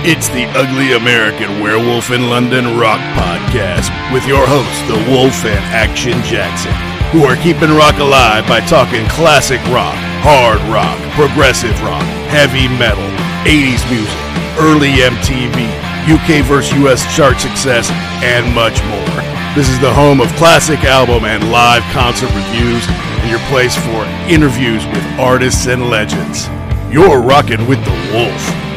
It's the Ugly American Werewolf in London Rock Podcast with your hosts, the Wolf and Action Jackson, who are keeping rock alive by talking classic rock, hard rock, progressive rock, heavy metal, 80s music, early MTV, UK vs. US chart success, and much more. This is the home of classic album and live concert reviews, and your place for interviews with artists and legends. You're rocking with the Wolf.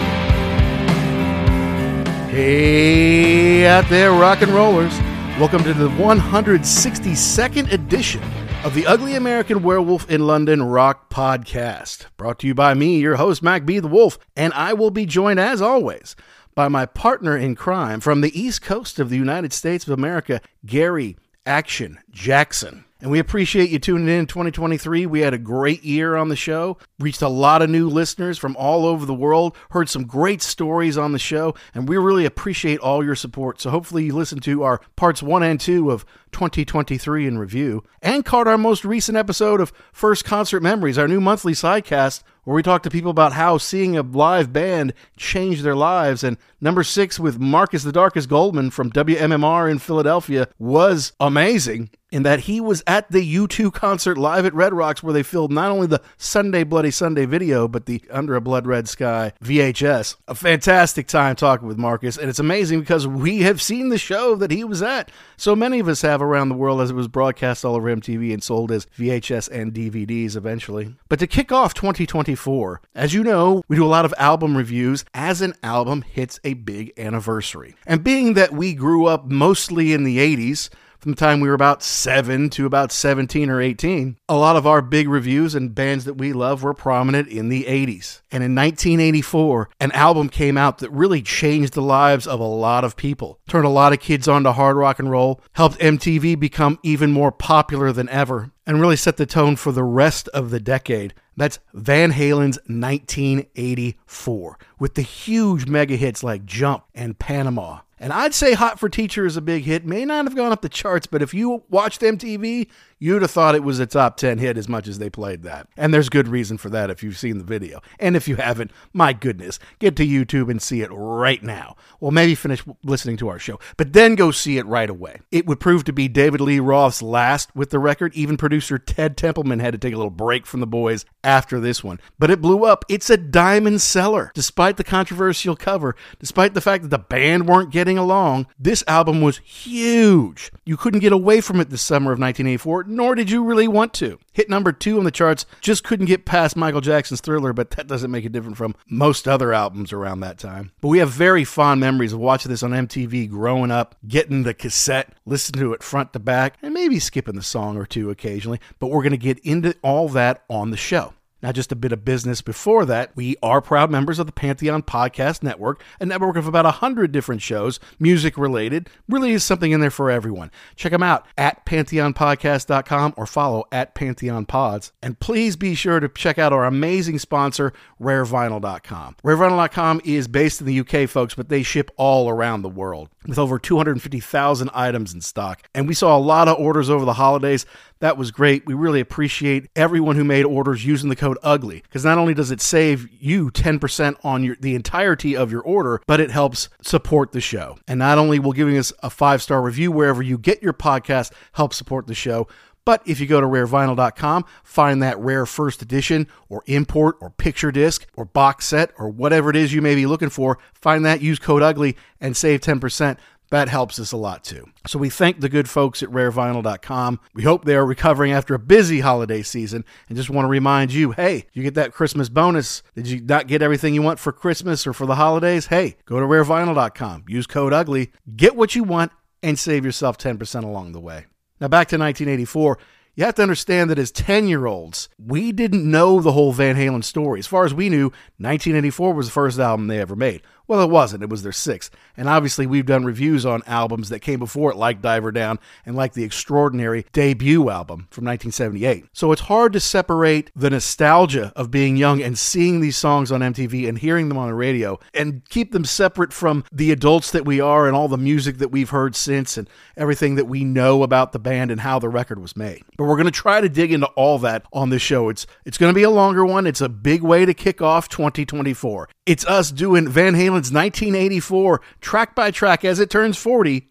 Hey, out there, rock and rollers. Welcome to the 162nd edition of the Ugly American Werewolf in London Rock Podcast. Brought to you by me, your host, Mac B. the Wolf, and I will be joined, as always, by my partner in crime from the East Coast of the United States of America, Gary Action Jackson. And we appreciate you tuning in in 2023. We had a great year on the show, reached a lot of new listeners from all over the world, heard some great stories on the show, and we really appreciate all your support. So hopefully you listened to our parts one and two of 2023 in review and caught our most recent episode of First Concert Memories, our new monthly sidecast where we talk to people about how seeing a live band changed their lives. And number six with Marcus the Darkest Goldman from WMMR in Philadelphia was amazing in that he was at the U2 concert live at Red Rocks where they filmed not only the Sunday Bloody Sunday video, but the Under a Blood Red Sky VHS. A fantastic time talking with Marcus. And it's amazing because we have seen the show that he was at. So many of us have around the world as it was broadcast all over MTV and sold as VHS and DVDs eventually. But to kick off 2024, as you know, we do a lot of album reviews as an album hits a big anniversary. And being that we grew up mostly in the 80s, from the time we were about 7 to about 17 or 18, a lot of our big reviews and bands that we love were prominent in the 80s. And in 1984, an album came out that really changed the lives of a lot of people, turned a lot of kids onto hard rock and roll, helped MTV become even more popular than ever, and really set the tone for the rest of the decade. That's Van Halen's 1984, with the huge mega hits like Jump and Panama. And I'd say Hot for Teacher is a big hit. May not have gone up the charts, but if you watched MTV, you'd have thought it was a top 10 hit as much as they played that. And there's good reason for that if you've seen the video. And if you haven't, my goodness, get to YouTube and see it right now. Well, maybe finish listening to our show, but then go see it right away. It would prove to be David Lee Roth's last with the record. Even producer Ted Templeman had to take a little break from the boys after this one. But it blew up. It's a diamond seller. Despite the controversial cover, despite the fact that the band weren't getting along, this album was huge. You couldn't get away from it this summer of 1984 nor did you really want to. Hit number two on the charts, just couldn't get past Michael Jackson's Thriller, but that doesn't make it different from most other albums around that time. But we have very fond memories of watching this on MTV growing up, getting the cassette, listening to it front to back, and maybe skipping the song or two occasionally. But we're going to get into all that on the show. Now, just a bit of business before that, we are proud members of the Pantheon Podcast Network, a network of about 100 different shows, music related. Really is something in there for everyone. Check them out at pantheonpodcast.com or follow at pantheonpods. And please be sure to check out our amazing sponsor, rarevinyl.com. Rarevinyl.com is based in the UK, folks, but they ship all around the world with over 250,000 items in stock. And we saw a lot of orders over the holidays. That was great. We really appreciate everyone who made orders using the code UGLY because not only does it save you 10% on your the entirety of your order, but it helps support the show. And not only will giving us a 5-star review wherever you get your podcast help support the show, but if you go to rarevinyl.com, find that rare first edition or import or picture disc or box set or whatever it is you may be looking for, find that, use code UGLY, and save 10%. That helps us a lot too. So we thank the good folks at rarevinyl.com. We hope they are recovering after a busy holiday season and just want to remind you hey, you get that Christmas bonus. Did you not get everything you want for Christmas or for the holidays? Hey, go to rarevinyl.com. Use code UGLY, get what you want, and save yourself 10% along the way. Now back to 1984. You have to understand that as 10 year olds, we didn't know the whole Van Halen story. As far as we knew, 1984 was the first album they ever made. Well, it wasn't. It was their sixth. And obviously, we've done reviews on albums that came before it, like Diver Down and like the extraordinary debut album from 1978. So it's hard to separate the nostalgia of being young and seeing these songs on MTV and hearing them on the radio and keep them separate from the adults that we are and all the music that we've heard since and everything that we know about the band and how the record was made. But we're going to try to dig into all that on this show. It's it's going to be a longer one. It's a big way to kick off 2024. It's us doing Van Halen's 1984 track by track as it turns 40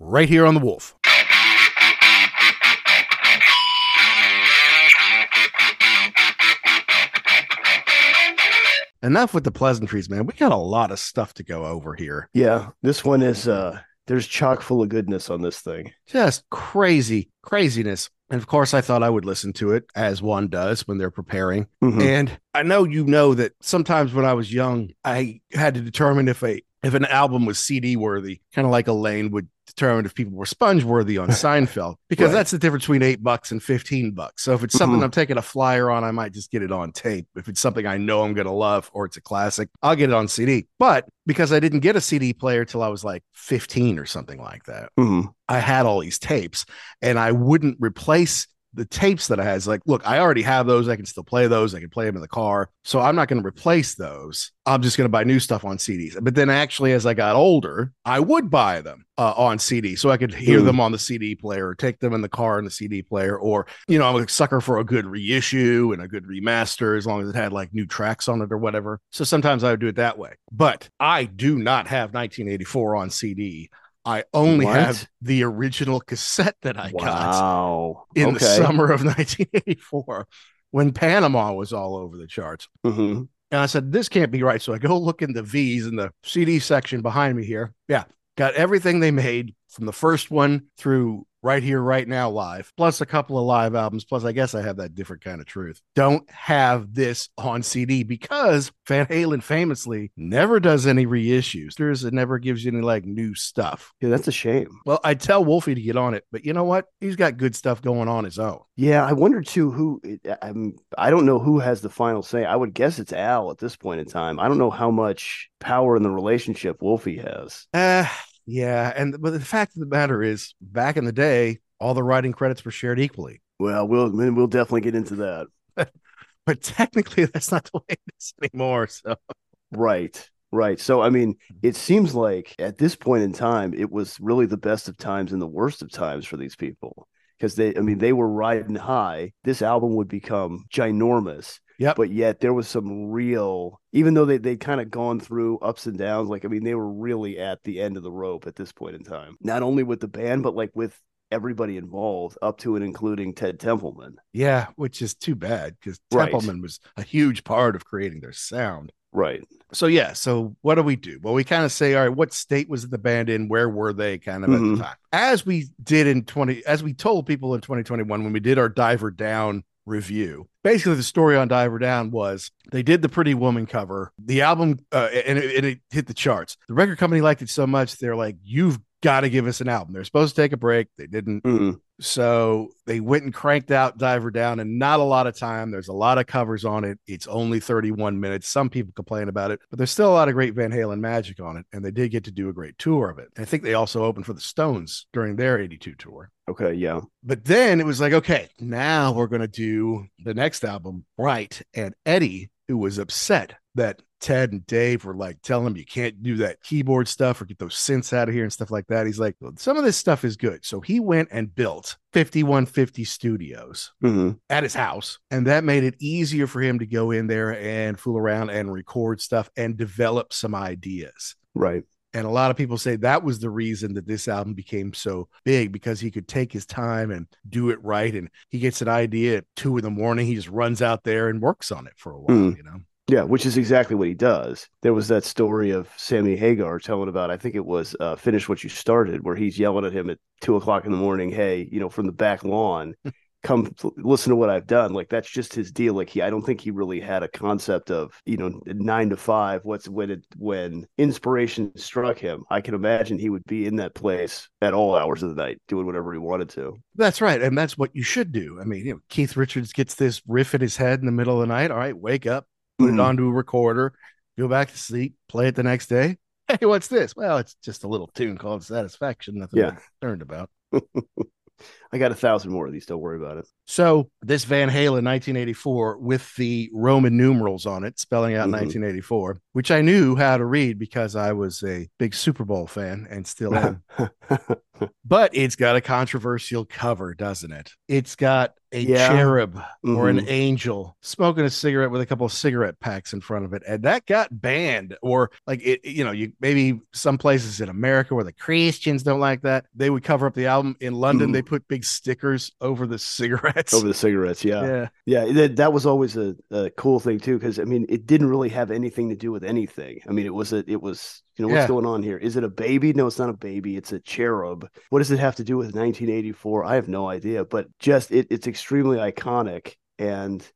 right here on the Wolf. Enough with the pleasantries, man. We got a lot of stuff to go over here. Yeah, this one is uh there's chock full of goodness on this thing. Just crazy craziness. And of course, I thought I would listen to it as one does when they're preparing. Mhm. And I know you know that sometimes when I was young, I had to determine if a if an album was CD worthy, kind of like Elaine would determine if people were sponge worthy on Seinfeld, because Right. that's the difference between eight bucks and fifteen bucks. So if it's something Mhm. I'm taking a flyer on, I might just get it on tape. If it's something I know I'm gonna love or it's a classic, I'll get it on CD. But because I didn't get a CD player till I was like 15 or something like that, Mhm. I had all these tapes and I wouldn't replace the tapes that I had. It's like, look, I already have those. I can still play those. I can play them in the car. So I'm not going to replace those. I'm just going to buy new stuff on CDs. But then actually, as I got older, I would buy them uh, on CD so I could hear Mm. them on the CD player or take them in the car in the CD player. Or, you know, I'm a sucker for a good reissue and a good remaster as long as it had like new tracks on it or whatever. So sometimes I would do it that way. But I do not have 1984 on CD. I only What? have the original cassette that I got Wow. in the summer of 1984 when Panama was all over the charts. Mhm. And I said, this can't be right. So I go look in the V's in the CD section behind me here. Yeah. Got everything they made from the first one through right here, right now, live, plus a couple of live albums. Plus, I guess I have that different kind of truth. Don't have this on CD because Van Halen famously never does any reissues. There's it never gives you any like new stuff. Yeah, that's a shame. Well, I tell Wolfie to get on it, but you know what? He's got good stuff going on his own. Yeah, I wonder too who I'm I don't know who has the final say. I would guess it's Al at this point in time. I don't know how much power in the relationship Wolfie has. Uh, yeah, and but the fact of the matter is, back in the day, all the writing credits were shared equally. Well, we'll we'll definitely get into that. But technically, that's not the way it is anymore. So Right. Right. So I mean, it seems like at this point in time, it was really the best of times and the worst of times for these people. Because they I mean, they were riding high. This album would become ginormous. Yep. But yet there was some real even though they they'd kind of gone through ups and downs, like I mean, they were really at the end of the rope at this point in time. Not only with the band, but like with everybody involved, up to and including Ted Templeman. yeah, which is too bad because Right. Templeman was a huge part of creating their sound. Right. So yeah, so what do we do? Well, we kind of say, all right, what state was the band in? Where were they? Kind of at Mhm. the time, as we did in twenty, as we told people in 2021 when we did our Diver Down review. Basically, the story on Diver Down was they did the Pretty Woman cover, the album, uh, and, it, and it hit the charts. The record company liked it so much, they're like, "You've got to give us an album." They're supposed to take a break, they didn't. Mhm. So they went and cranked out Diver Down and not a lot of time. There's a lot of covers on it. It's only 31 minutes. Some people complain about it, but there's still a lot of great Van Halen magic on it. And they did get to do a great tour of it. I think they also opened for the Stones during their 82 tour. Okay. Yeah. But then it was like, okay, now we're going to do the next album right. And Eddie, who was upset that Ted and Dave were like telling him you can't do that keyboard stuff or get those synths out of here and stuff like that. He's like, well, some of this stuff is good. So he went and built 5150 studios hmm at his house. And that made it easier for him to go in there and fool around and record stuff and develop some ideas. Right. And a lot of people say that was the reason that this album became so big because he could take his time and do it right. And he gets an idea at two in the morning. He just runs out there and works on it for a while, Mm. you know? Yeah, which is exactly what he does. There was that story of Sammy Hagar telling about, I think it was uh, Finish What You Started, where he's yelling at him at two o'clock in the morning, Hey, you know, from the back lawn, come listen to what I've done. Like, that's just his deal. Like, he, I don't think he really had a concept of, you know, nine to five. What's when it, when inspiration struck him, I can imagine he would be in that place at all hours of the night, doing whatever he wanted to. That's right. And that's what you should do. I mean, you know, Keith Richards gets this riff in his head in the middle of the night. All right, wake up, put it Mhm. onto a recorder, go back to sleep, play it the next day. Hey, what's this? Well, it's just a little tune called Satisfaction. Nothing Yeah. concerned about. I got a thousand more of these. Don't worry about it. So this Van Halen 1984 with the Roman numerals on it, spelling out Mhm. 1984, which I knew how to read because I was a big Super Bowl fan and still am. but it's got a controversial cover, doesn't it? It's got a Yeah. cherub or an Mhm. angel smoking a cigarette with a couple of cigarette packs in front of it, and that got banned. Or like it, you know, you maybe some places in America where the Christians don't like that, they would cover up the album. In London, Mhm. they put big stickers over the cigarettes. over the cigarettes. Yeah, yeah. yeah. That, that was always a, a cool thing too, because I mean, it didn't really have anything to do with anything. I mean, it was a, it was, you know, what's Yeah. going on here? Is it a baby? No, it's not a baby. It's a cherub. What does it have to do with 1984? I have no idea. But just it, it's extremely iconic. And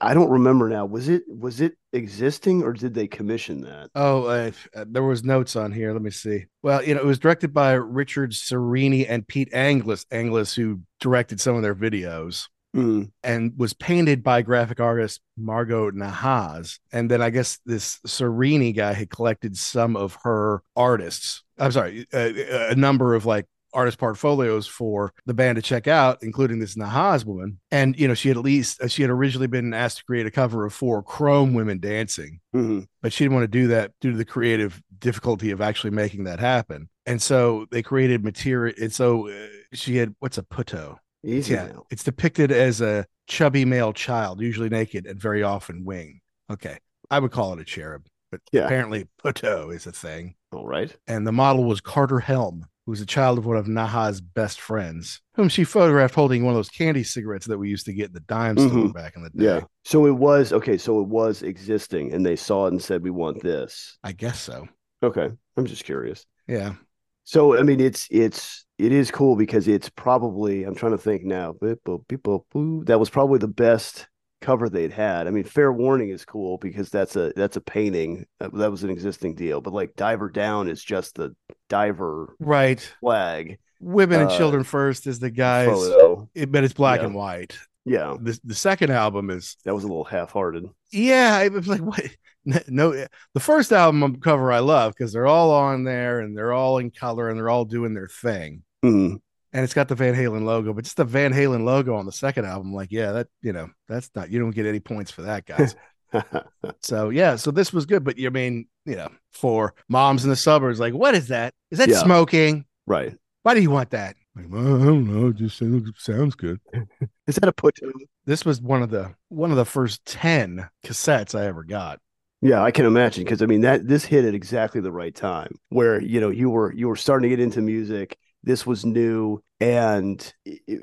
I don't remember now. Was it was it existing or did they commission that? Oh, uh, uh, there was notes on here. Let me see. Well, you know, it was directed by Richard Serini and Pete Angelus, Angelus, who directed some of their videos. Mm, and was painted by graphic artist Margo Nahas. And then I guess this Serini guy had collected some of her artists. I'm sorry, a, a number of like artist portfolios for the band to check out, including this Nahas woman. And, you know, she had at least, uh, she had originally been asked to create a cover of four chrome women dancing, mhm. but she didn't want to do that due to the creative difficulty of actually making that happen. And so they created material. And so uh, she had, what's a putto? Easy yeah, now. it's depicted as a chubby male child, usually naked and very often wing. Okay, I would call it a cherub, but Yeah. apparently putto is a thing. All right. And the model was Carter Helm, who was a child of one of Naha's best friends, whom she photographed holding one of those candy cigarettes that we used to get in the dime store Mhm. back in the day. Yeah. So it was okay. So it was existing, and they saw it and said, "We want this." I guess so. Okay. I'm just curious. Yeah. So I mean, it's it's it is cool because it's probably I'm trying to think now. Beep, boop, beep, boop, boo. That was probably the best cover they'd had. I mean, Fair Warning is cool because that's a that's a painting that, that was an existing deal. But like Diver Down is just the diver Right. flag Women and Uh, children first is the guys, photo. it, but it's black Yeah. and white. Yeah, The, the second album is that was a little half-hearted. Yeah, I was like, what? No, the first album cover I love because they're all on there and they're all in color and they're all doing their thing. Mhm. And it's got the Van Halen logo, but just the Van Halen logo on the second album, like, yeah, that, you know, that's not, you don't get any points for that, guys. so, yeah, so this was good. But you mean, you know, for moms in the suburbs, like, what is that? Is that Yeah. smoking? right. Why do you want that? Like, well, I don't know. It just sounds- good. Is that a put? This was one of the one of the first 10 cassettes I ever got. Yeah, I can imagine because I mean that this hit at exactly the right time where you know you were you were starting to get into music. This was new, and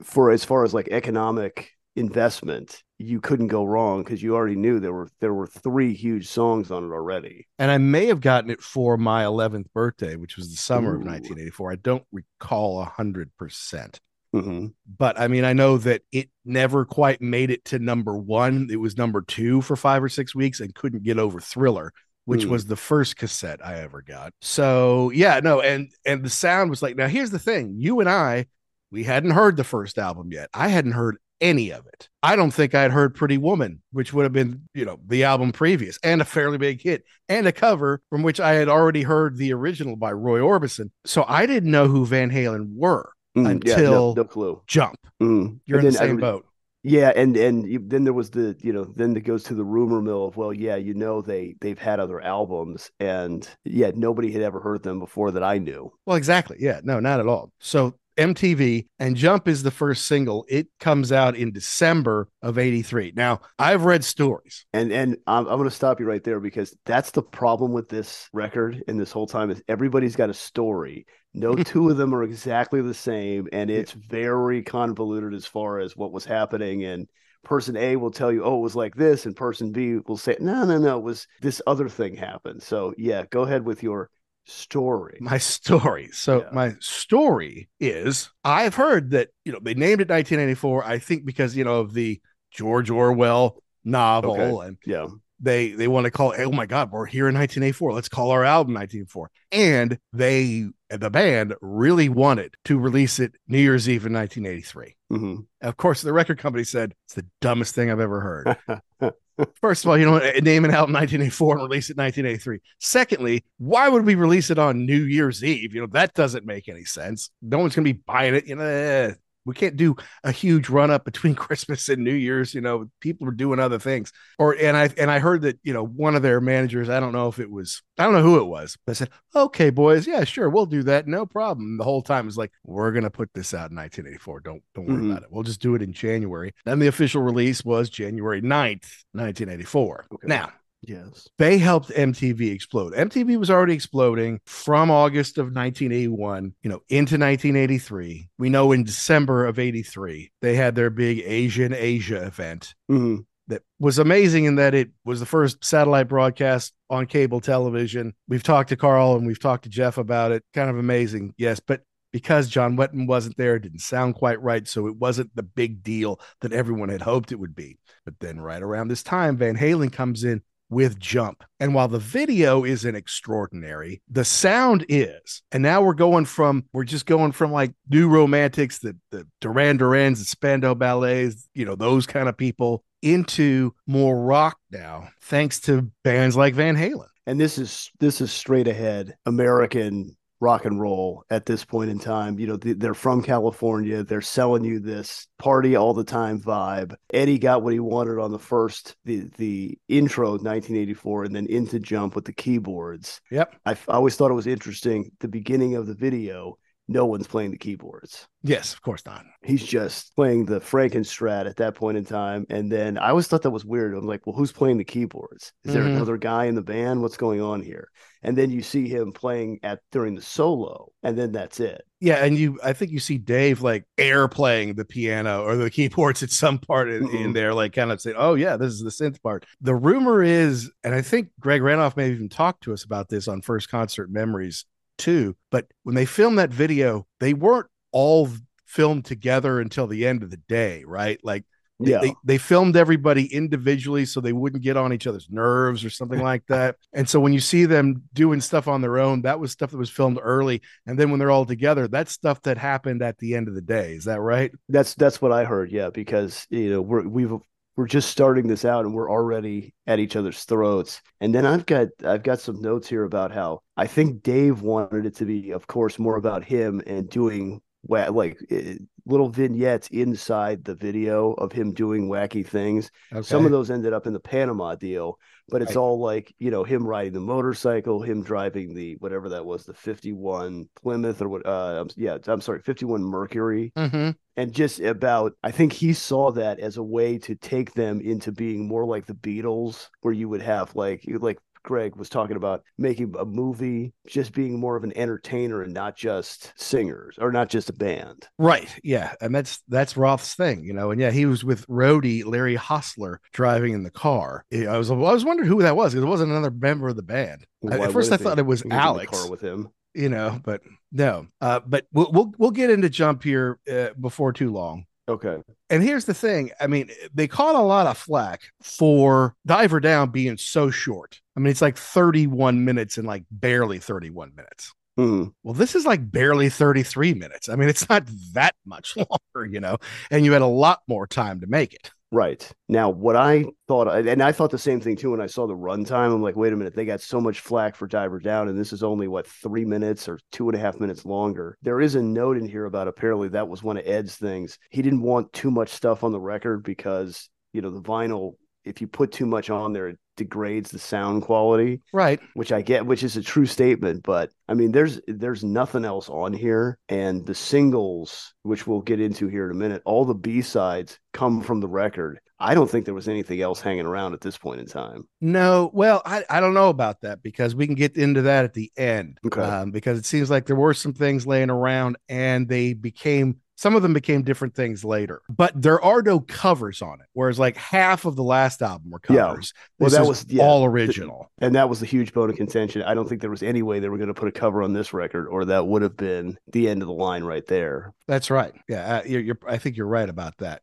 for as far as like economic investment, you couldn't go wrong because you already knew there were there were three huge songs on it already. and I may have gotten it for my 11th birthday, which was the summer of 1984. I don't recall a hundred percent, hmm but I mean, I know that it never quite made it to number one. It was number two for five or six weeks and couldn't get over Thriller, which Hmm. was the first cassette I ever got. So yeah, no, and and the sound was like, now here's the thing: you and I, we hadn't heard the first album yet. I hadn't heard any of it. I don't think I had heard Pretty Woman, which would have been, you know, the album previous and a fairly big hit and a cover from which I had already heard the original by Roy Orbison. So I didn't know who Van Halen were. yeah, no, Until- no clue. Jump. Mhm. You're And in the then I same boat. Yeah, and and then there was the you know then it goes to the rumor mill of well yeah you know they they've had other albums and yeah nobody had ever heard them before that I knew. Well, exactly. Yeah, no, not at all. So MTV and Jump is the first single. It comes out in December of 83. Now, I've read stories. And and I'm I'm going to stop you right there because that's the problem with this record and this whole time is everybody's got a story. No two of them are exactly the same, and it's very convoluted as far as what was happening. And person A will tell you, "Oh, it was like this," and person B will say, "No, no, no, it was this other thing happened." So yeah, go ahead with your story. My story. So, Yeah. my story is I've heard that, you know, they named it 1984, I think because, you know, of the George Orwell novel Okay. and Yeah, they they want to call it, oh my god we're here in 1984 let's call our album 1984 and they the band really wanted to release it new year's eve in 1983 hmm of course the record company said it's the dumbest thing i've ever heard first of all you know name an album 1984 and release it 1983 secondly why would we release it on new year's eve? You know that doesn't make any sense. No one's gonna be buying it. You know eh. We can't do a huge run up between Christmas and New Year's. You know, people are doing other things. Or and I and I heard that you know one of their managers, I don't know if it was, I don't know who it was, but said, "Okay, boys, yeah, sure, we'll do that, no problem." And the whole time is like, "We're gonna put this out in 1984. Don't don't worry Mhm. about it. We'll just do it in January." Then the official release was January 9th, 1984. Okay. Now Yes. they helped MTV explode. MTV was already exploding from August of 1981, you know, into 1983. We know in December of 83, they had their big Asia in Asia event hmm that was amazing in that it was the first satellite broadcast on cable television. We've talked to Carl and we've talked to Jeff about it. Kind of amazing. Yes, but because John Wetton wasn't there, it didn't sound quite right. So it wasn't the big deal that everyone had hoped it would be. But then right around this time, Van Halen comes in with Jump. And while the video isn't extraordinary, the sound is. And now we're going from, we're just going from like new romantics, the, the Duran Durans, the Spandau Ballets, you know, those kind of people into more rock now, thanks to bands like Van Halen. and this is this is straight ahead American rock and roll at this point in time. You know, th- they're from California. They're selling you this party all the time vibe. Eddie got what he wanted on the first the the intro 1984 and then into jump with the keyboards. Yep. I, f- I always thought it was interesting the beginning of the video no one's playing the keyboards. Yes, of course not. He's just playing the Frankenstrat at that point in time. And then I always thought that was weird. I'm like, well, who's playing the keyboards? Is there Mhm. another guy in the band? What's going on here? And then you see him playing at during the solo, and then that's it. Yeah, and you I think you see Dave like air playing the piano or the keyboards at some part in, in Mhm. there, like kind of saying, Oh yeah, this is the synth part. The rumor is, and I think Greg Renoff may have even talked to us about this on First Concert Memories too. But when they filmed that video, they weren't all filmed together until the end of the day, right? Like they, Yeah. they, they filmed everybody individually so they wouldn't get on each other's nerves or something like that. And so when you see them doing stuff on their own, that was stuff that was filmed early. And then when they're all together, that's stuff that happened at the end of the day. Is that right? That's that's what I heard. Yeah, because you know we're we've we're just starting this out and we're already at each other's throats. And then I've got I've got some notes here about how I think Dave wanted it to be, of course, more about him and doing like eh, little vignettes inside the video of him doing wacky things. Okay. Some of those ended up in the Panama deal, but it's Right. all like, you know, him riding the motorcycle, him driving the whatever that was, the 51 Plymouth or what uh yeah, I'm sorry, 51 Mercury hmm and just about i think he saw that as a way to take them into being more like the beatles where you would have like you like greg was talking about making a movie just being more of an entertainer and not just singers or not just a band Right. Yeah. And that's that's Roth's thing, you know. And yeah, he was with roadie Larry Hostler driving in the car. I was I was wondering who that was because it wasn't another member of the band. At first I thought it was He Alex. car with him you know, but no. Uh, but we'll we'll we'll get into jump here uh, before too long. Okay And here's the thing. I mean, they caught a lot of flack for Diver Down being so short. I mean, it's like 31 minutes and like barely 31 minutes. Mhm. Well, this is like barely 33 minutes. I mean, it's not that much longer, you know, and you had a lot more time to make it. Right. Now, what I thought, and I thought the same thing too when I saw the runtime. I'm like, wait a minute, they got so much flack for Diver Down, and this is only what three minutes or two and a half minutes longer. There is a note in here about apparently that was one of Ed's things. He didn't want too much stuff on the record because, you know, the vinyl, if you put too much on there, it degrades the sound quality Right. which I get, which is a true statement. But I mean, there's there's nothing else on here, and the singles, which we'll get into here in a minute, all the B sides come from the record. I don't think there was anything else hanging around at this point in time. No, well, I, I don't know about that because we can get into that at the end. Okay. Um, because it seems like there were some things laying around and they became some of them became different things later. But there are no covers on it. Whereas like half of the last album were covers. Yeah. covers. Well, This that is was- yeah, all original. And that was the huge bone of contention. I don't think there was any way they were going to put a cover on this record, or that would have been the end of the line right there. That's right. Yeah, uh, you're, you're I think you're right about that.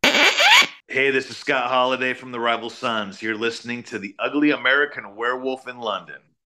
Hey, this is Scott Holiday from the Rival Sons. You're listening to the Ugly American Werewolf in London.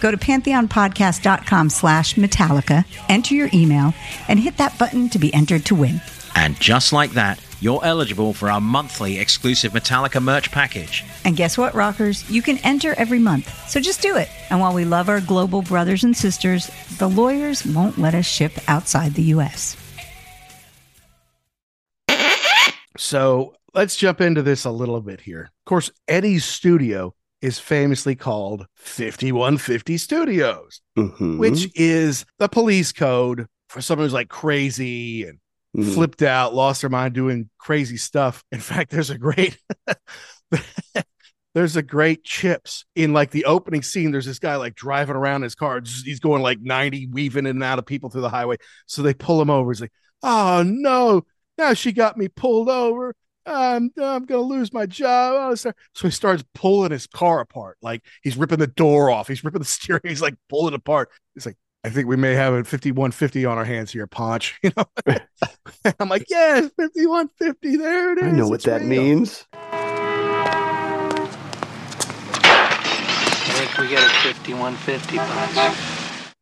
Go to pantheonpodcast.com slash Metallica, enter your email, and hit that button to be entered to win. And just like that, you're eligible for our monthly exclusive Metallica merch package. And guess what, rockers? You can enter every month. So just do it. And while we love our global brothers and sisters, the lawyers won't let us ship outside the U.S. So let's jump into this a little bit here. Of course, Eddie's studio is famously called 5150 Studios, Mhm. which is the police code for someone who's like crazy and Mhm. flipped out, lost their mind doing crazy stuff. In fact, there's a great there's a great CHiPs in like the opening scene. There's this guy like driving around in his car. He's going like 90, weaving in and out of people through the highway. So they pull him over. He's like, oh no, now she got me pulled over. I'm, I'm gonna lose my job. Oh, so so he starts pulling his car apart. Like he's ripping the door off. He's ripping the steering. He's like pulling it apart. He's like, I think we may have a 5150 on our hands here, Ponch. You know, I'm like, yes, 5150. There it is. I know what It's that real." means. I think we got a 5150 Ponch.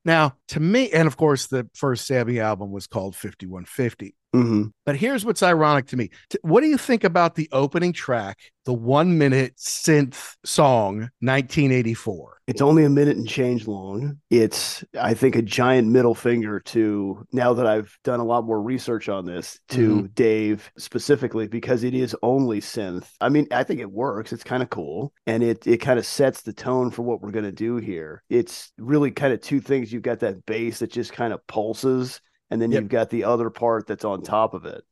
Now, to me, and of course, the first Sammy album was called 5150. Hmm But here's what's ironic to me. What do you think about the opening track, the one minute synth song, 1984? It's only a minute and change long. It's, I think, a giant middle finger to now that I've done a lot more research on this to Dave specifically because it is only synth. I mean, I think it works. It's kind of cool, and it it kind of sets the tone for what we're gonna do here. It's really kind of two things. You've got that bass that just kind of pulses, and then Yep. you've got the other part that's on top of it.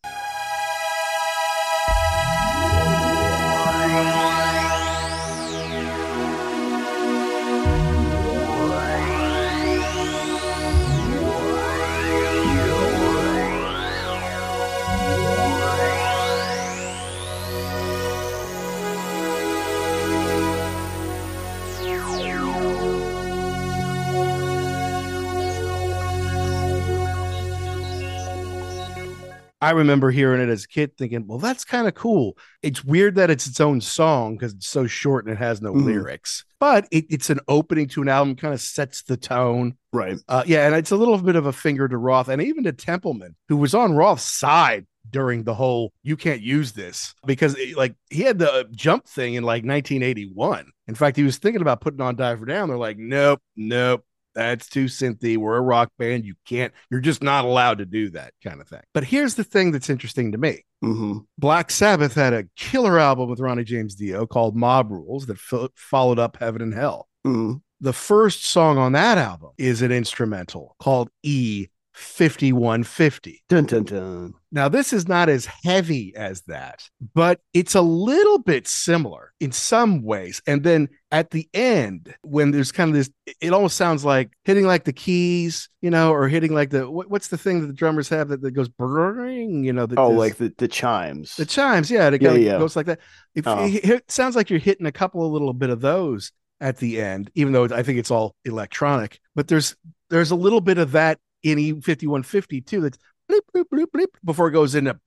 I remember hearing it as a kid thinking, well, that's kind of cool. It's weird that it's its own song because it's so short and it has no Mhm. lyrics, but it, it's an opening to an album, kind of sets the tone. Right. Uh, yeah, and it's a little bit of a finger to Roth and even to Templeman, who was on Roth's side during the whole "you can't use this" because it- like he had the jump thing in like 1981. In fact, he was thinking about putting on Diver Down. They're like, nope, nope. That's too synthy. We're a rock band. You can't, you're just not allowed to do that kind of thing. But here's the thing that's interesting to me. hmm Black Sabbath had a killer album with Ronnie James Dio called Mob Rules that fo- followed up Heaven and Hell hmm the first song on that album is an instrumental called E 5150. Dun dun dun. Now, this is not as heavy as that, but it's a little bit similar in some ways. And then at the end, when there's kind of this, it almost sounds like hitting like the keys, you know, or hitting like the what, what's the thing that the drummers have that, that goes you know? That Oh, this- like the, the chimes. the chimes. Yeah, it Yeah, yeah. goes like that. If, Oh. it, it sounds like you're hitting a couple of little bit of those at the end, even though I think it's all electronic. But there's there's a little bit of that in E E5150 too. That's bleep, bleep, bleep, bleep, before it goes into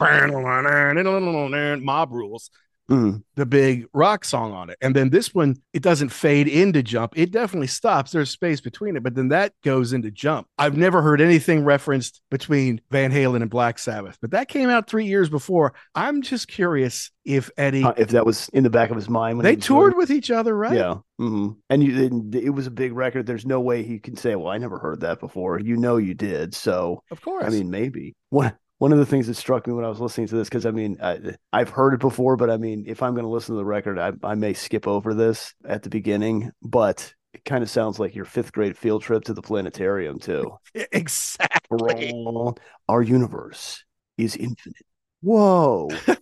mob rules Mm. the big rock song on it. And then this one, it doesn't fade into jump. It definitely stops. There's space between it, but then that goes into jump. I've never heard anything referenced between Van Halen and Black Sabbath, but that came out three years before. I'm just curious if Eddie, Uh, if that was in the back of his mind when they toured doing- with each other, right? Yeah. hmm And you, it was a big record. There's no way he can say, "Well, I never heard that before." You know, you did. So, Of course. I mean, maybe one one of the things that struck me when I was listening to this, because I mean, I, I've heard it before, but I mean, if I'm going to listen to the record, I, I may skip over this at the beginning, but it kind of sounds like your fifth grade field trip to the planetarium too. exactly. Our universe is infinite. Whoa.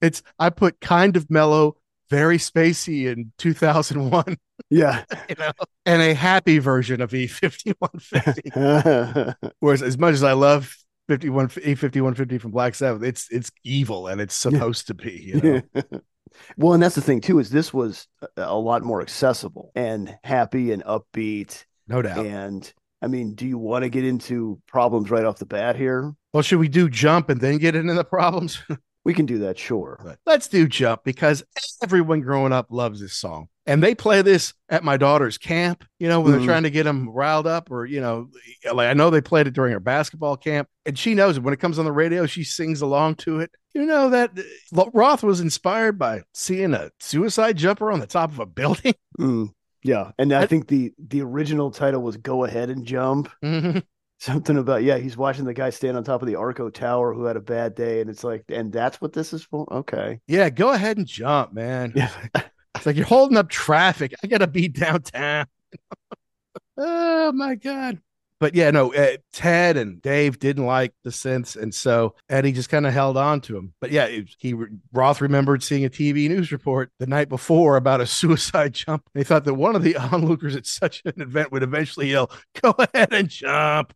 It's, I put kind of mellow, very spacey in 2001, yeah. you know, and a happy version of E E5150. Whereas as much as I love 51 E5150 from Black Sabbath, it's it's evil and it's supposed to be, you know. well, and that's the thing too is this was a lot more accessible and happy and upbeat. No doubt. And I mean, do you want to get into problems right off the bat here? Well, should we do jump and then get into the problems? We can do that, sure. But let's do jump because everyone growing up loves this song. And they play this at my daughter's camp, you know, when Mhm. they're trying to get them riled up, or, you know, like I know they played it during her basketball camp. And she knows it. When it comes on the radio, she sings along to it. You know that uh, Roth was inspired by seeing a suicide jumper on the top of a building. Mm, yeah, and I think the the original title was "Go Ahead and Jump." Mhm. Something about yeah, he's watching the guy stand on top of the Arco Tower who had a bad day, and it's like, and that's what this is for. Okay, Yeah, go ahead and jump, man. yeah, It's like you're holding up traffic. I gotta be downtown. oh my god! But yeah, no. Uh, Ted and Dave didn't like the synths, and so Eddie just kind of held on to him. But yeah, it- he Roth remembered seeing a TV news report the night before about a suicide jump. They thought that one of the onlookers at such an event would eventually yell, "Go ahead and jump."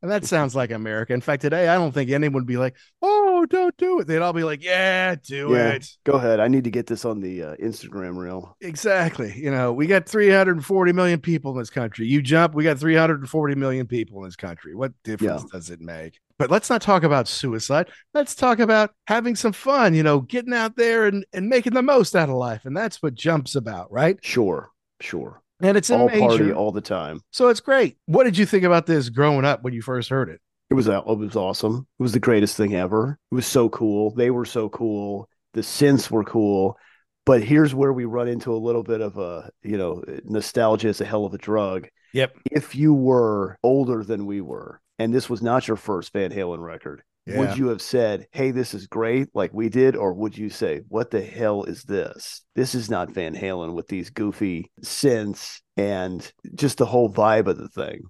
And that sounds like America. In fact, today I don't think anyone would be like, "Oh, don't do it." They'd all be like, "Yeah, do Yeah. it." go ahead. I need to get this on the uh, Instagram reel. Exactly. You know, we got 340 million people in this country. You jump, we got 340 million people in this country. What difference does it make? But let's not talk about suicide. Let's talk about having some fun, you know, getting out there and, and making the most out of life. And that's what jump's about, right? Sure, sure. And it's a all major. party all the time. so it's great. What did you think about this growing up when you first heard it? It was uh, it was awesome. It was the greatest thing ever. It was so cool. They were so cool. The synths were cool. But here's where we run into a little bit of a, you know, nostalgia is a hell of a drug. Yep. If you were older than we were, and this was not your first Van Halen record, Yeah. would you have said, "Hey, this is great," like we did, or would you say, "What the hell is this? This is not Van Halen with these goofy synths and just the whole vibe of the thing."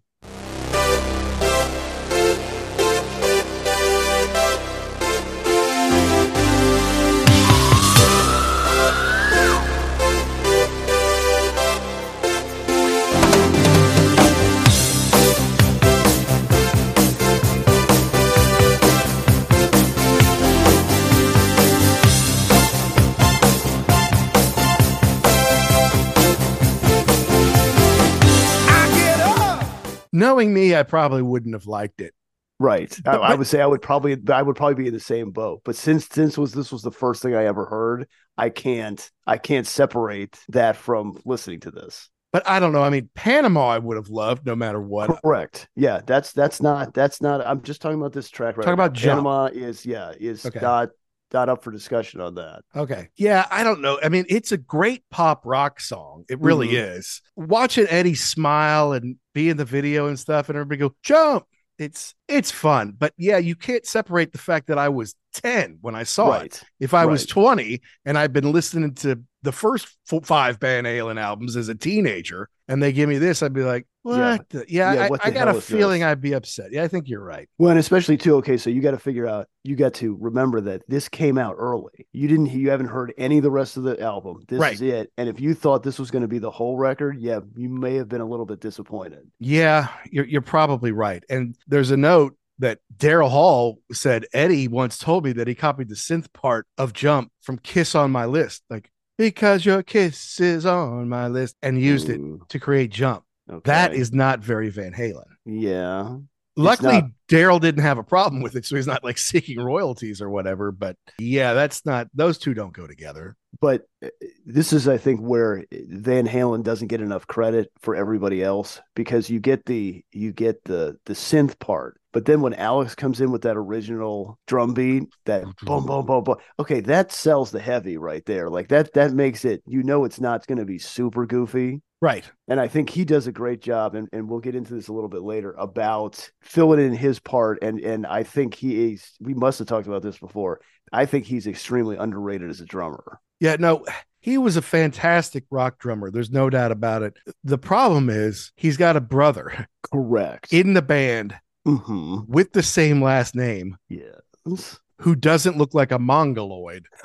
Knowing me, I probably wouldn't have liked it. Right. I, But- I but- would say I would probably I would probably be in the same boat. But since since was this was the first thing I ever heard, I can't I can't separate that from listening to this. But I don't know. I mean, Panama, I would have loved no matter what. Correct. Yeah, that's that's not that's not I'm just talking about this track right Talk about. Panama is yeah, is Okay. not not up for discussion on that. Okay. Yeah, I don't know. I mean, it's a great pop rock song. It really Mhm. is. Watching Eddie smile and be in the video and stuff, and everybody go jump. It's it's fun, but yeah, you can't separate the fact that I was ten when I saw it. If I was twenty and I've been listening to the first five Van Halen albums as a teenager, and they give me this, I'd be like, what? Yeah. the- Yeah, Yeah, I, what I got a feeling this? I'd be upset. Yeah, I think you're right. Well, and especially too. Okay, so you got to figure out. You got to remember that this came out early. You didn't. You haven't heard any of the rest of the album. This Right. is it. And if you thought this was going to be the whole record, yeah, you may have been a little bit disappointed. Yeah, you're you're probably right. And there's a note that Daryl Hall said Eddie once told me that he copied the synth part of Jump from Kiss on my list, like because your kiss is on my list, and used it to create Jump. okay. That is not very Van Halen. yeah. Luckily, Daryl didn't have a problem with it, so he's not like seeking royalties or whatever. But yeah, that's not; those two don't go together. but uh, this is i think where van halen doesn't get enough credit for everybody else because you get the you get the the synth part but then when alex comes in with that original drum beat that mm-hmm. boom boom boom boom okay that sells the heavy right there like that that makes it you know it's not going to be super goofy Right. and I think he does a great job, and, and we'll get into this a little bit later about filling in his part. And and I think he is. We must have talked about this before. I think he's extremely underrated as a drummer. Yeah, no, he was a fantastic rock drummer. There's no doubt about it. The problem is he's got a brother Correct. in the band hmm with the same last name Yes. who doesn't look like a mongoloid.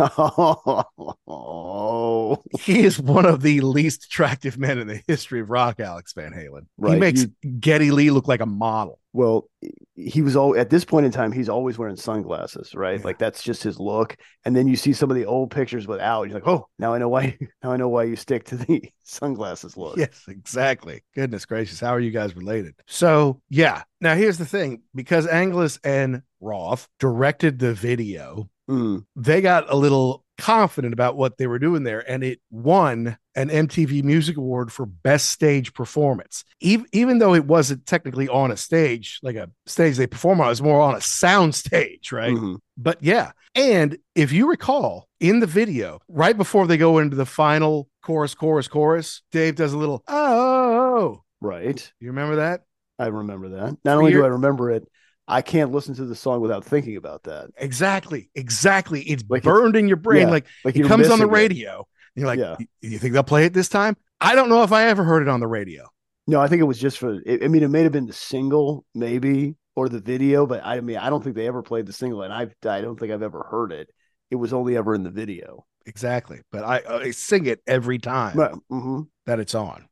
oh, He is one of the least attractive men in the history of rock, Alex Van Halen. He Right, makes Geddy Lee look like a model. Well, he was all at this point in time. He's always wearing sunglasses, right? Yeah. Like that's just his look. And then you see some of the old pictures without. You're like, oh, now I know why. Now I know why you stick to the sunglasses look. Yes, exactly. Goodness gracious. How are you guys related? So, yeah. Now, here's the thing because Angelus and Roth directed the video, Mm, they got a little confident about what they were doing there and it won an MTV Music Award for best stage performance. Even, even though it wasn't technically on a stage, like a stage they perform on, it was more on a sound stage, right? mhm. But yeah. And if you recall in the video, right before they go into the final chorus, chorus, chorus, Dave does a little, oh, Right. you remember that? I remember that. Not only do I remember it, I can't listen to the song without thinking about that. Exactly. Exactly. It's Like it's- burned in your brain. yeah, Like Like it comes on the it. radio. You're like, Yeah. You think they'll play it this time? I don't know if I ever heard it on the radio. No, I think it was just for. I I mean, it may have been the single, maybe, or the video, but I mean, I don't think they ever played the single, and I, I don't think I've ever heard it. It was only ever in the video. Exactly. But I, I sing it every time mhm. that it's on.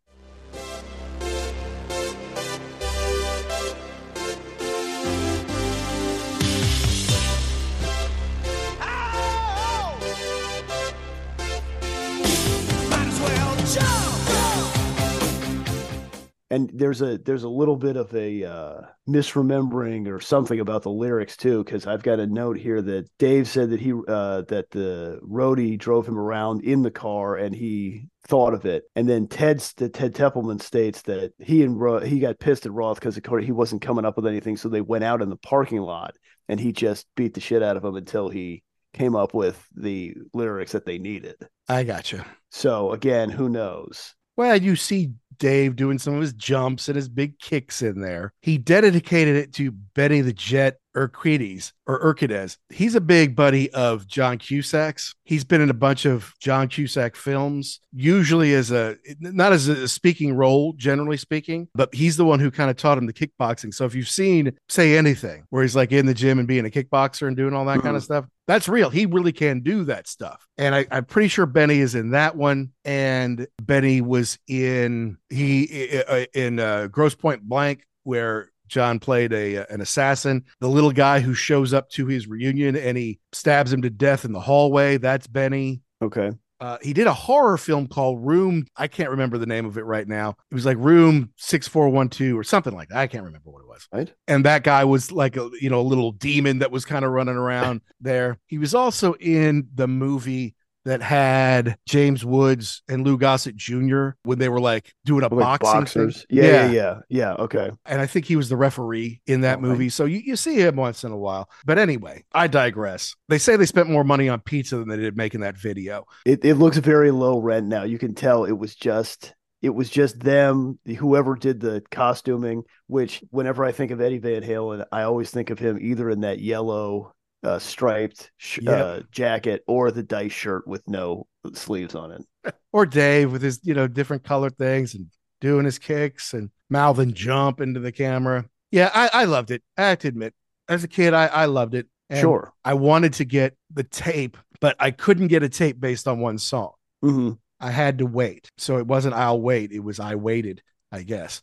And there's a there's a little bit of a uh, misremembering or something about the lyrics too, because I've got a note here that Dave said that he uh, that the roadie drove him around in the car and he thought of it, and then Ted's the Ted Templeman states that he and Ro- he got pissed at Roth because he wasn't coming up with anything, so they went out in the parking lot and he just beat the shit out of him until he came up with the lyrics that they needed. I gotcha. So again, who knows? Well, you see Dave doing some of his jumps and his big kicks in there. He dedicated it to Benny the Jet Urquides or Urquidez. He's a big buddy of John Cusack's. He's been in a bunch of John Cusack films, usually as a not as a speaking role, generally speaking, but he's the one who kind of taught him the kickboxing. So if you've seen Say Anything, where he's like in the gym and being a kickboxer and doing all that kind of stuff, that's real. He really can do that stuff. And I, I'm pretty sure Benny is in that one. And Benny was in he in uh, Grosse Pointe Blank, where John played a uh, an assassin. The little guy who shows up to his reunion and he stabs him to death in the hallway. That's Benny. Okay. Uh, he did a horror film called Room. I can't remember the name of it right now. It was like Room six four one two or something like that. I can't remember what it was. Right. And that guy was like a you know a little demon that was kind of running around there. He was also in the movie that had James Woods and Lou Gossett Jr. when they were like doing a Like boxing thing. Yeah, yeah, yeah, yeah. Okay. And I think he was the referee in that Oh, movie. So you, you see him once in a while. But anyway, I digress. They say they spent more money on pizza than they did making that video. It it looks very low rent now. You can tell it was just it was just them, whoever did the costuming. Which whenever I think of Eddie Van Halen, I always think of him either in that yellow uh, striped sh- Yep. uh, jacket or the dice shirt with no sleeves on it. or Dave with his, you know, different colored things and doing his kicks and mouthing jump into the camera. Yeah, I, I loved it. I have to admit, as a kid, I, I loved it. And Sure. I wanted to get the tape, but I couldn't get a tape based on one song. Mm-hmm. I had to wait. So it wasn't I'll wait. It was I waited, I guess.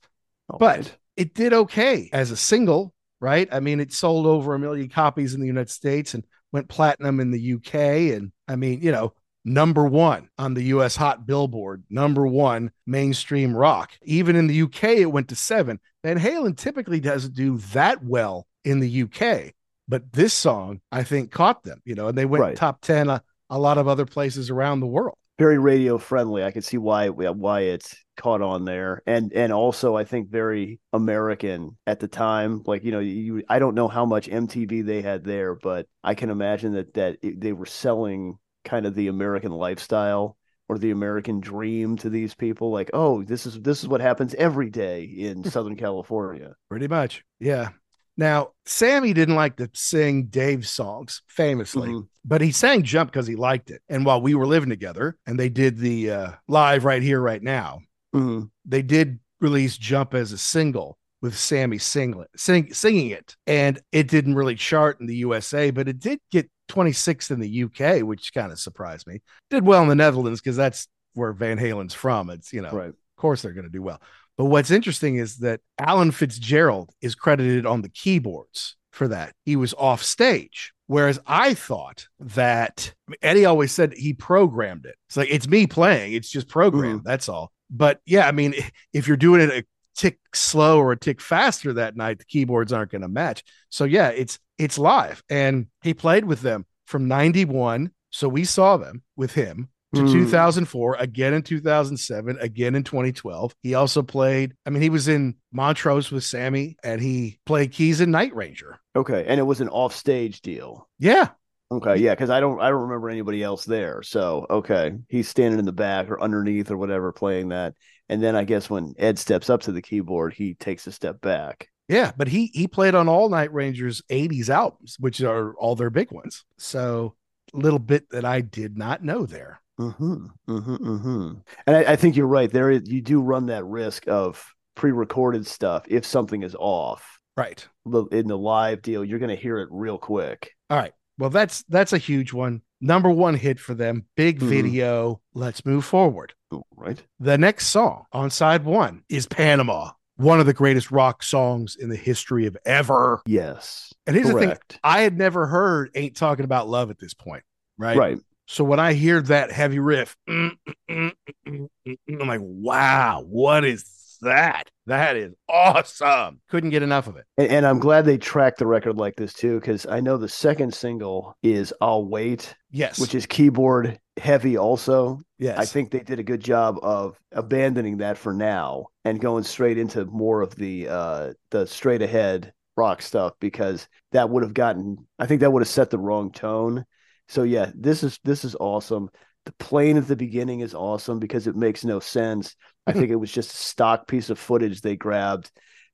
All But right. it did okay as a single, right? I mean, it sold over a million copies in the United States and went platinum in the UK. And I mean, you know, number one on the US Hot Billboard, number one mainstream rock. Even in the UK, it went to seven. Van Halen typically doesn't do that well in the UK, but this song, I think, caught them, you know, and they went Right. top 10 a, a lot of other places around the world. Very radio friendly. I can see why why it's caught on there, and and also I think very American at the time. Like you know, you I don't know how much MTV they had there, but I can imagine that that it, they were selling kind of the American lifestyle or the American dream to these people. Like, oh, this is this is what happens every day in Southern California. Pretty much. Yeah. Now, Sammy didn't like to sing Dave's songs famously, Mhm. but he sang Jump because he liked it. And while we were living together and they did the uh, live right here, right now, Mhm. they did release Jump as a single with Sammy singlet, sing, singing it. And it didn't really chart in the USA, but it did get 26th in the UK, which kind of surprised me. Did well in the Netherlands because that's where Van Halen's from. It's, you know, Right. of course they're going to do well. But what's interesting is that Alan Fitzgerald is credited on the keyboards for that. He was off stage. Whereas I thought that I mean, Eddie always said he programmed it. It's like, it's me playing, it's just programmed. Mm-hmm. That's all. But yeah, I mean, if you're doing it a tick slow or a tick faster that night, the keyboards aren't going to match. So yeah, it's it's live. And he played with them from 91. So we saw them with him to Mm. 2004, again in 2007, again in 2012. He also played, I mean, he was in Montrose with Sammy and he played keys in Night Ranger. Okay, and it was an off stage deal. Yeah. Okay, yeah, because I don't I don't remember anybody else there. So okay, he's standing in the back or underneath or whatever playing that, and then I guess when Ed steps up to the keyboard, he takes a step back. Yeah. But he he played on all Night Rangers 80s albums, which are all their big ones. So little bit that I did not know there. Mm-hmm, mm-hmm, mm-hmm. And I, I think you're right. There is you do run that risk of pre-recorded stuff if something is off Right. In the live deal. You're going to hear it real quick. All right. Well, that's that's a huge one. Number one hit for them. Big Mhm. video. Let's move forward. Right? The next song on side one is Panama, one of the greatest rock songs in the history of ever. Yes. And here's the thing I had never heard Ain't Talking About Love at this point, right? Right. So when I hear that heavy riff, mm, mm, mm, mm, mm, I'm like, wow, what is that? That is awesome. Couldn't get enough of it. And, and I'm glad they tracked the record like this too, because I know the second single is "I'll Wait," Yes. which is keyboard heavy. Also, yes. I think they did a good job of abandoning that for now and going straight into more of the uh the straight ahead rock stuff because that would have gotten I think that would have set the wrong tone. So yeah, this is this is awesome. The plane at the beginning is awesome because it makes no sense. I think it was just a stock piece of footage they grabbed,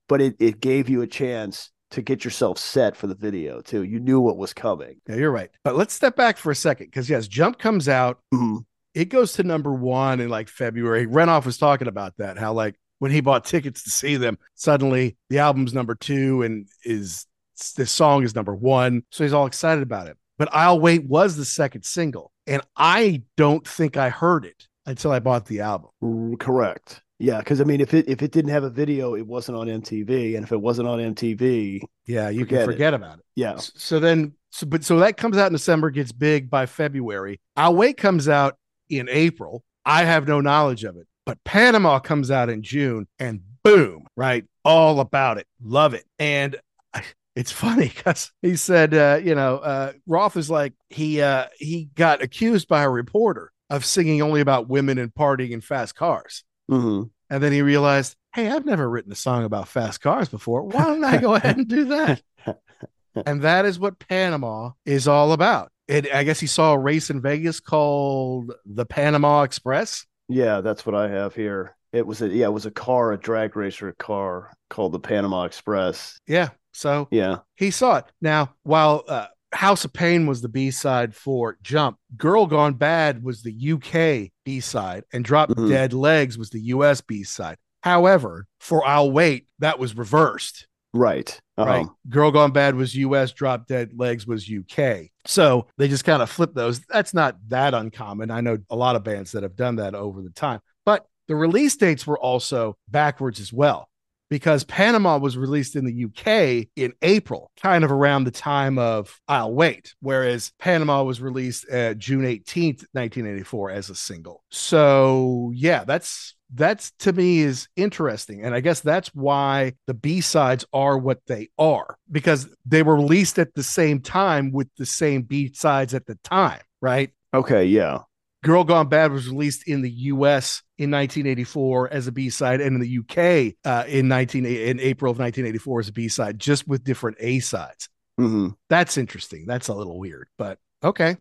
but it, it gave you a chance to get yourself set for the video too. You knew what was coming. Yeah, you're right. But let's step back for a second because, yes, Jump comes out. Mhm. It goes to number one in like February. Renoff was talking about that, how like when he bought tickets to see them, suddenly the album's number two and is this song is number one. So he's all excited about it. But I'll Wait was the second single. And I don't think I heard it until I bought the album. Correct. Yeah, because I mean, if it if it didn't have a video, it wasn't on MTV, and if it wasn't on MTV, Yeah, you Forget can it. forget about it. yeah, So then, so, but so that comes out in December, gets big by February. I'll Wait comes out in April. I have no knowledge of it, but Panama comes out in June and boom, right? All about it. Love it. And I- it's funny because he said, uh, you know, uh, Roth is like, he, uh, he got accused by a reporter of singing only about women and partying in fast cars. hmm And then he realized, hey, I've never written a song about fast cars before. Why don't I go ahead and do that? and that is what Panama is all about. It, I guess he saw a race in Vegas called the Panama Express. yeah, that's what I have here. It was a yeah, it was a car, a drag racer car called the Panama Express. Yeah. So Yeah, he saw it. Now, while uh, House of Pain was the B side for Jump. Girl Gone Bad was the UK B side, and Drop Mhm. Dead Legs was the US B side. However, for I'll Wait, that was reversed. Right. Uh-huh. Right. Girl Gone Bad was US, Drop Dead Legs was UK. So they just kind of flipped those. That's not that uncommon. I know a lot of bands that have done that over the time, but the release dates were also backwards as well because Panama was released in the UK in April, kind of around the time of I'll Wait, whereas Panama was released uh, June 18th, 1984 as a single. So, yeah, that's that's to me is interesting and i guess that's why the b-sides are what they are because they were released at the same time with the same b-sides at the time right Okay. Yeah. Girl gone bad was released in the us in 1984 as a b-side and in the uk uh, in 19 in april of 1984 as a b-side just with different a-sides. Hmm that's interesting. That's a little weird but okay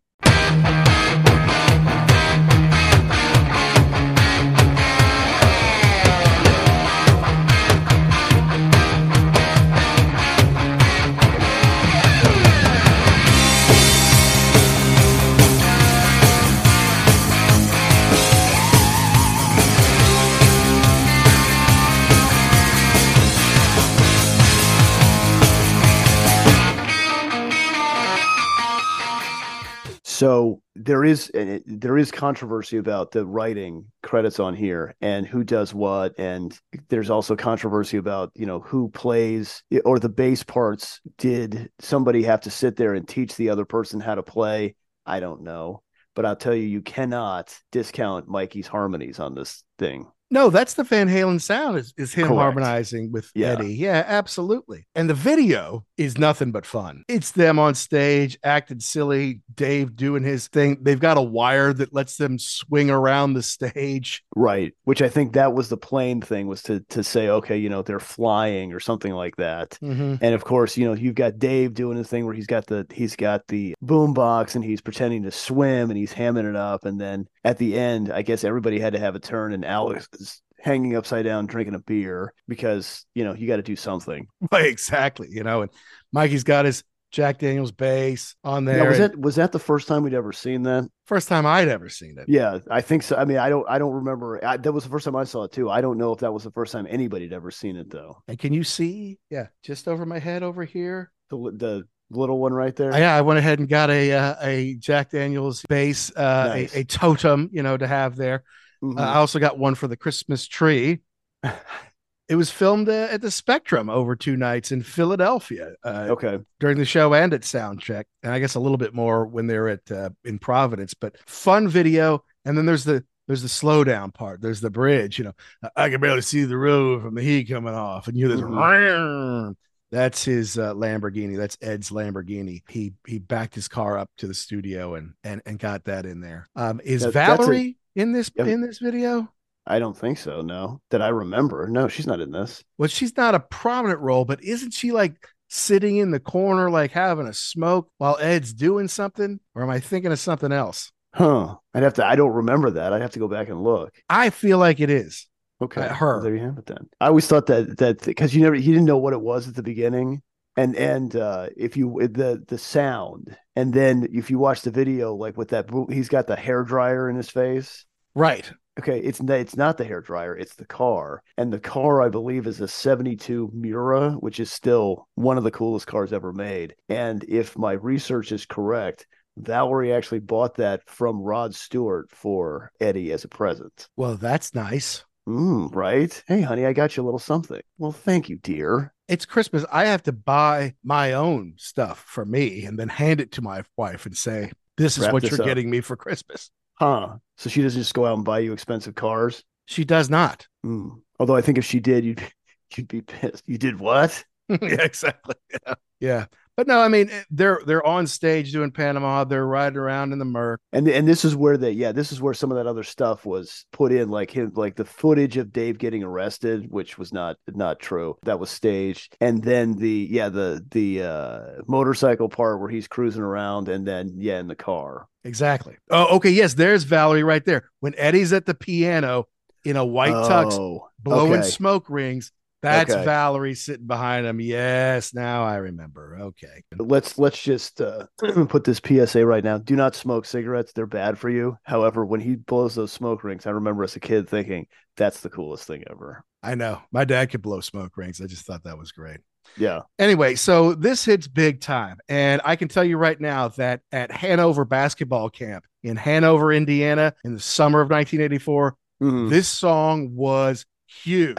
there is there is controversy about the writing credits on here and who does what, and there's also controversy about you know who plays or the bass parts. Did somebody have to sit there and teach the other person how to play? I don't know, but I'll tell you, you cannot discount Mikey's harmonies on this thing. No, that's the Van Halen sound is, is him Correct. harmonizing with Yeah. Eddie. Yeah, absolutely. And the video is nothing but fun. It's them on stage acting silly, Dave doing his thing. They've got a wire that lets them swing around the stage. Right, which I think that was the plane thing was to to say, okay, you know, they're flying or something like that. Mm-hmm. And of course, you know, you've got Dave doing his thing where he's got the he's got the boom box and he's pretending to swim and he's hamming it up. And then at the end, I guess everybody had to have a turn and Alex is hanging upside down drinking a beer because, you know, you got to do something. exactly. You know, and Mikey's got his Jack Daniels bass on there. Now, was that was that the first time we'd ever seen that? first time I'd ever seen it. Yeah, I think so. I mean, I don't I don't remember. I, that was the first time I saw it too. I don't know if that was the first time anybody had ever seen it though. And can you see? Yeah, just over my head over here. The the little one right there. Yeah, I went ahead and got a uh, a Jack Daniels bass, uh, Nice. a, a totem, you know, to have there. Mhm. Uh, I also got one for the Christmas tree. it was filmed uh, at the Spectrum over two nights in Philadelphia uh, okay. during the show and at Soundcheck, and I guess a little bit more when they're at uh, in Providence. But fun video, and then there's the there's the slowdown part. There's the bridge. You know, I can barely see the road from the heat coming off, and you this. Mhm. That's his uh, Lamborghini. That's Ed's Lamborghini. He he backed his car up to the studio and and and got that in there. Um, is That- Valerie in this Yep. in this video? I don't think so. No, that I remember. No, she's not in this. Well, she's not a prominent role, but isn't she like sitting in the corner, like having a smoke while Ed's doing something? Or am I thinking of something else? Huh. I'd have to. I don't remember that. I'd have to go back and look. I feel like it is. Okay, Uh, her. There you have it. Then I always thought that that because you never you didn't know what it was at the beginning, and and uh if you the the sound, and then if you watch the video, like with that, he's got the hair dryer in his face. Right. Okay, it's it's not the hair dryer, it's the car, and the car I believe is a '72 Miura, which is still one of the coolest cars ever made. And if my research is correct, Valerie actually bought that from Rod Stewart for Eddie as a present. Well, that's nice. Mm, right? Hey, honey, I got you a little something. Well, thank you, dear. It's Christmas. I have to buy my own stuff for me and then hand it to my wife and say, This is Wrap what this you're up. getting me for Christmas. Huh? So she doesn't just go out and buy you expensive cars. She does not. Mm. Although I think if she did, you'd you'd be pissed. You did what? yeah, exactly. Yeah. yeah. But no, I mean they're they're on stage doing Panama. They're riding around in the Merc. And and this is where they yeah this is where some of that other stuff was put in like him like the footage of Dave getting arrested which was not not true that was staged and then the yeah the the uh motorcycle part where he's cruising around and then yeah in the car Exactly. Oh, okay. Yes, there's Valerie right there. When Eddie's at the piano in a white tux, oh blowing okay. smoke rings, That's Okay. Valerie sitting behind him. Yes, now I remember. Okay. Let's let's just uh, put this PSA right now. Do not smoke cigarettes; they're bad for you. However, when he blows those smoke rings, I remember as a kid thinking that's the coolest thing ever. I know. My dad could blow smoke rings. I just thought that was great. Yeah, Anyway, so this hits big time. And I can tell you right now that at Hanover basketball camp in Hanover, Indiana, in the summer of 1984, Mhm. this song was huge.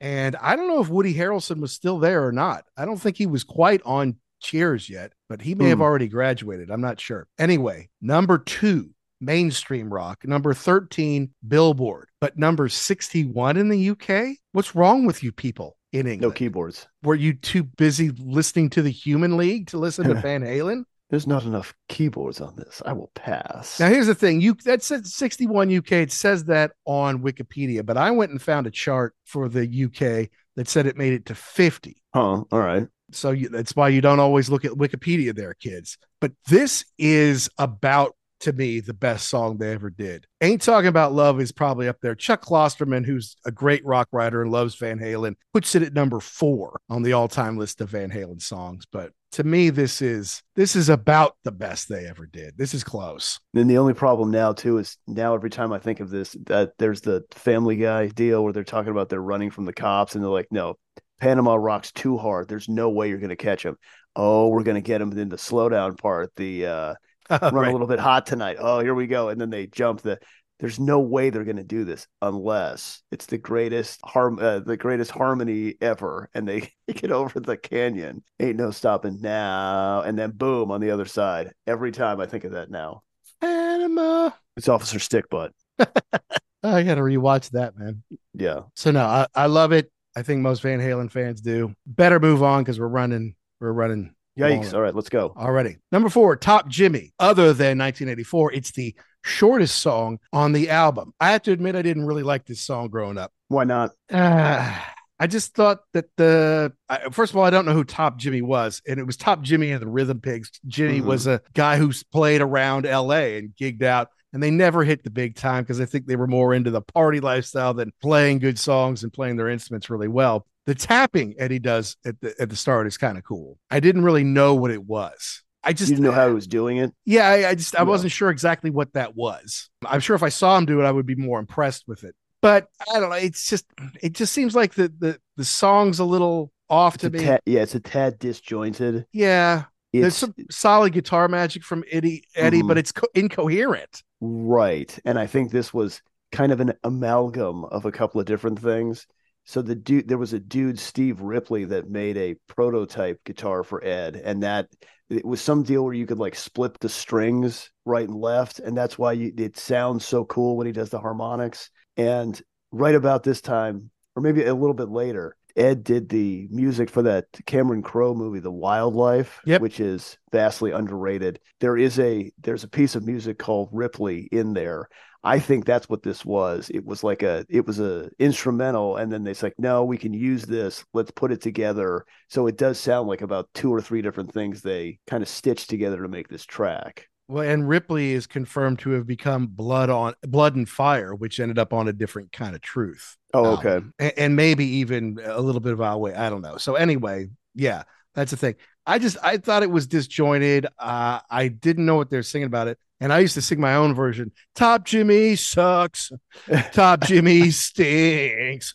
And I don't know if Woody Harrelson was still there or not. I don't think he was quite on Cheers yet, but he may have Hmm. already graduated. I'm not sure. Anyway, number two, mainstream rock. Number 13, Billboard. But number 61 in the UK? What's wrong with you people in England. no keyboards. Were you too busy listening to the Human League to listen to Van Halen? There's not enough keyboards on this. I will pass. Now here's the thing: you that said 61 UK. It says that on Wikipedia, but I went and found a chart for the UK that said it made it to 50. Huh? All right. So you, that's why you don't always look at Wikipedia there, kids. But this is about to me the best song they ever did. Ain't talking about love is probably up there. Chuck Klosterman, who's a great rock writer and loves Van Halen, puts it at number four on the all-time list of Van Halen songs. But to me, this is this is about the best they ever did. This is close. Then the only problem now too is now every time I think of this, that there's the Family Guy deal where they're talking about they're running from the cops and they're like, no, Panama rocks too hard. There's no way you're going to catch him. Oh, we're going to get him in the slowdown part. The uh, run Right. a little bit hot tonight. Oh, here we go. And then they jump the. There's no way they're going to do this unless it's the greatest harm, uh, the greatest harmony ever, and they get over the canyon. Ain't no stopping now. And then boom on the other side. Every time I think of that now, Panama. it's Officer Stickbutt. I got to rewatch that, man. Yeah. So no, I, I love it. I think most Van Halen fans do. Better move on because we're running. We're running Yikes. All right, let's go. already. Number four, Top Jimmy. Other than 1984, it's the shortest song on the album. I have to admit, I didn't really like this song growing up. Why not? Uh, I just thought that the I, first of all, I don't know who Top Jimmy was, and it was Top Jimmy and the Rhythm Pigs. Jimmy Mhm. was a guy who's played around L.A. and gigged out, and they never hit the big time because I think they were more into the party lifestyle than playing good songs and playing their instruments really well. The tapping Eddie does at the at the start is kind of cool. I didn't really know what it was. I just you didn't know how he was doing it. yeah, I, I just I wasn't sure exactly what that was. I'm sure if I saw him do it, I would be more impressed with it. But I don't know. It's just it just seems like the the the song's a little off It's to me. tad, yeah, it's a tad disjointed. yeah, there's It's some solid guitar magic from Eddie Eddie, Mhm. but it's co- incoherent. right, and I think this was kind of an amalgam of a couple of different things. So the dude, there was a dude, Steve Ripley, that made a prototype guitar for Ed, and that it was some deal where you could like split the strings right and left, and that's why you, it sounds so cool when he does the harmonics. And right about this time, or maybe a little bit later, Ed did the music for that Cameron Crowe movie, The Wild Life, Yep. which is vastly underrated. There is a there's a piece of music called Ripley in there. I think that's what this was. It was like a it was a instrumental, and then they like, no, we can use this. Let's put it together. So it does sound like about two or three different things they kind of stitched together to make this track. Well, and Ripley is confirmed to have become Blood on Blood and Fire, which ended up on a different kind of truth. Oh, okay. album. A- and, maybe even a little bit of our way. I don't know. So anyway, yeah, that's the thing. I just I thought it was disjointed. Uh, I didn't know what they're singing about it, and I used to sing my own version. Top Jimmy sucks. Top Jimmy stinks.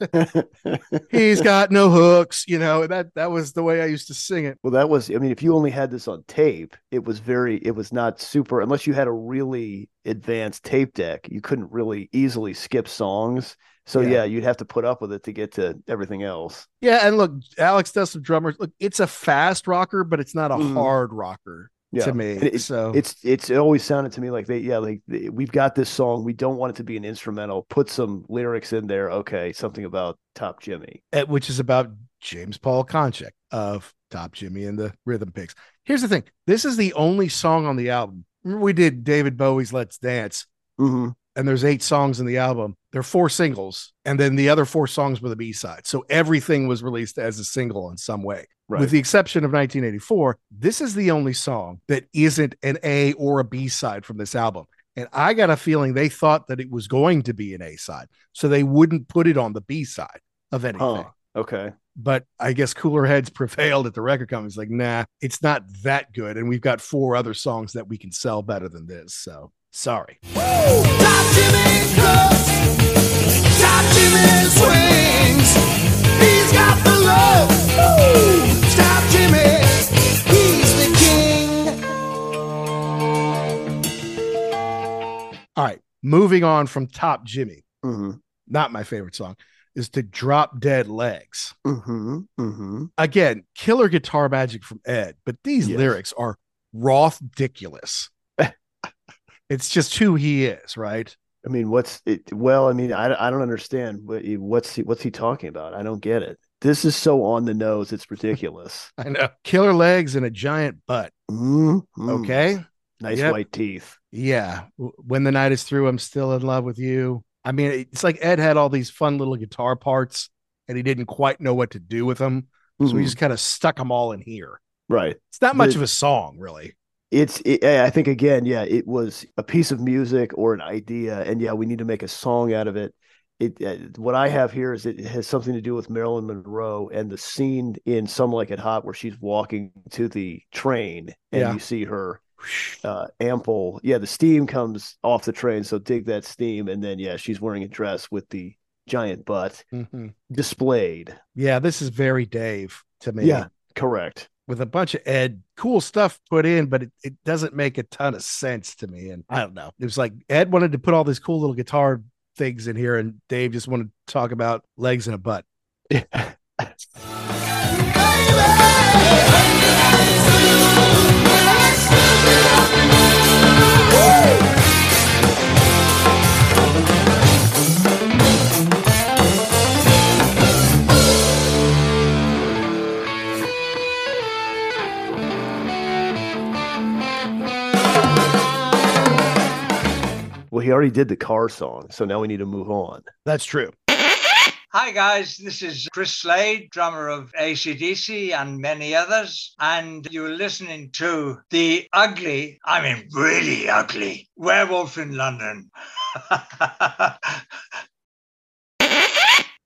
He's got no hooks. You know that that was the way I used to sing it. Well, that was, I mean, if you only had this on tape, it was very, it was not super, unless you had a really advanced tape deck, you couldn't really easily skip songs. So, Yeah. yeah, you'd have to put up with it to get to everything else. Yeah, and look, Alex does some drummers. Look, it's a fast rocker, but it's not a Mhm. hard rocker Yeah. to me. It- so It's, it's, it always sounded to me like they, yeah, like they, we've got this song. We don't want it to be an instrumental. Put some lyrics in there. Okay. Something about Top Jimmy. eh, which is about James Paul Konchak of Top Jimmy and the Rhythm Pigs. Here's the thing: this is the only song on the album. Remember we did David Bowie's "Let's Dance," hmm and there's eight songs in the album. There are four singles, and then the other four songs were the B side. So everything was released as a single in some way. Right. With the exception of 1984, this is the only song that isn't an A or a B side from this album. And I got a feeling they thought that it was going to be an A side, so they wouldn't put it on the B side of anything. Huh. Okay. But I guess cooler heads prevailed at the record company's like, nah, it's not that good. And we've got four other songs that we can sell better than this. So sorry. Top All right. Moving on from Top Jimmy, Mm-hmm. not my favorite song, is to Drop Dead Legs. Mm-hmm. Mm-hmm. Again, killer guitar magic from Ed, but these Yes. lyrics are Roth-diculous. it's just who he is, right? I mean, what's it? Well, I mean, I, I don't understand. What What's he, what's he talking about? I don't get it. This is so on the nose. It's ridiculous. I know. Killer legs and a giant butt. mm Okay. Nice Yep. white teeth. Yeah. When the night is through, I'm still in love with you. I mean, it's like Ed had all these fun little guitar parts and he didn't quite know what to do with them. So he Mhm. just kind of stuck them all in here. Right. It's not much of a song, really. It's. It, I think again, yeah, it was a piece of music or an idea, and yeah, we need to make a song out of it. It. Uh, what I have here is it has something to do with Marilyn Monroe and the scene in Some Like It Hot where she's walking to the train and Yeah. you see her uh ample yeah the steam comes off the train so dig that steam and then yeah she's wearing a dress with the giant butt Mhm. displayed Yeah. This is very Dave to me. yeah correct With a bunch of Ed cool stuff put in, but it, it doesn't make a ton of sense to me. And I don't know. It was like Ed wanted to put all these cool little guitar things in here, and Dave just wanted to talk about legs and a butt. well he already did the car song so now we need to move on That's true. Hi, guys. This is Chris Slade, drummer of ACDC and many others. And you're listening to the ugly, I mean, really ugly, werewolf in London.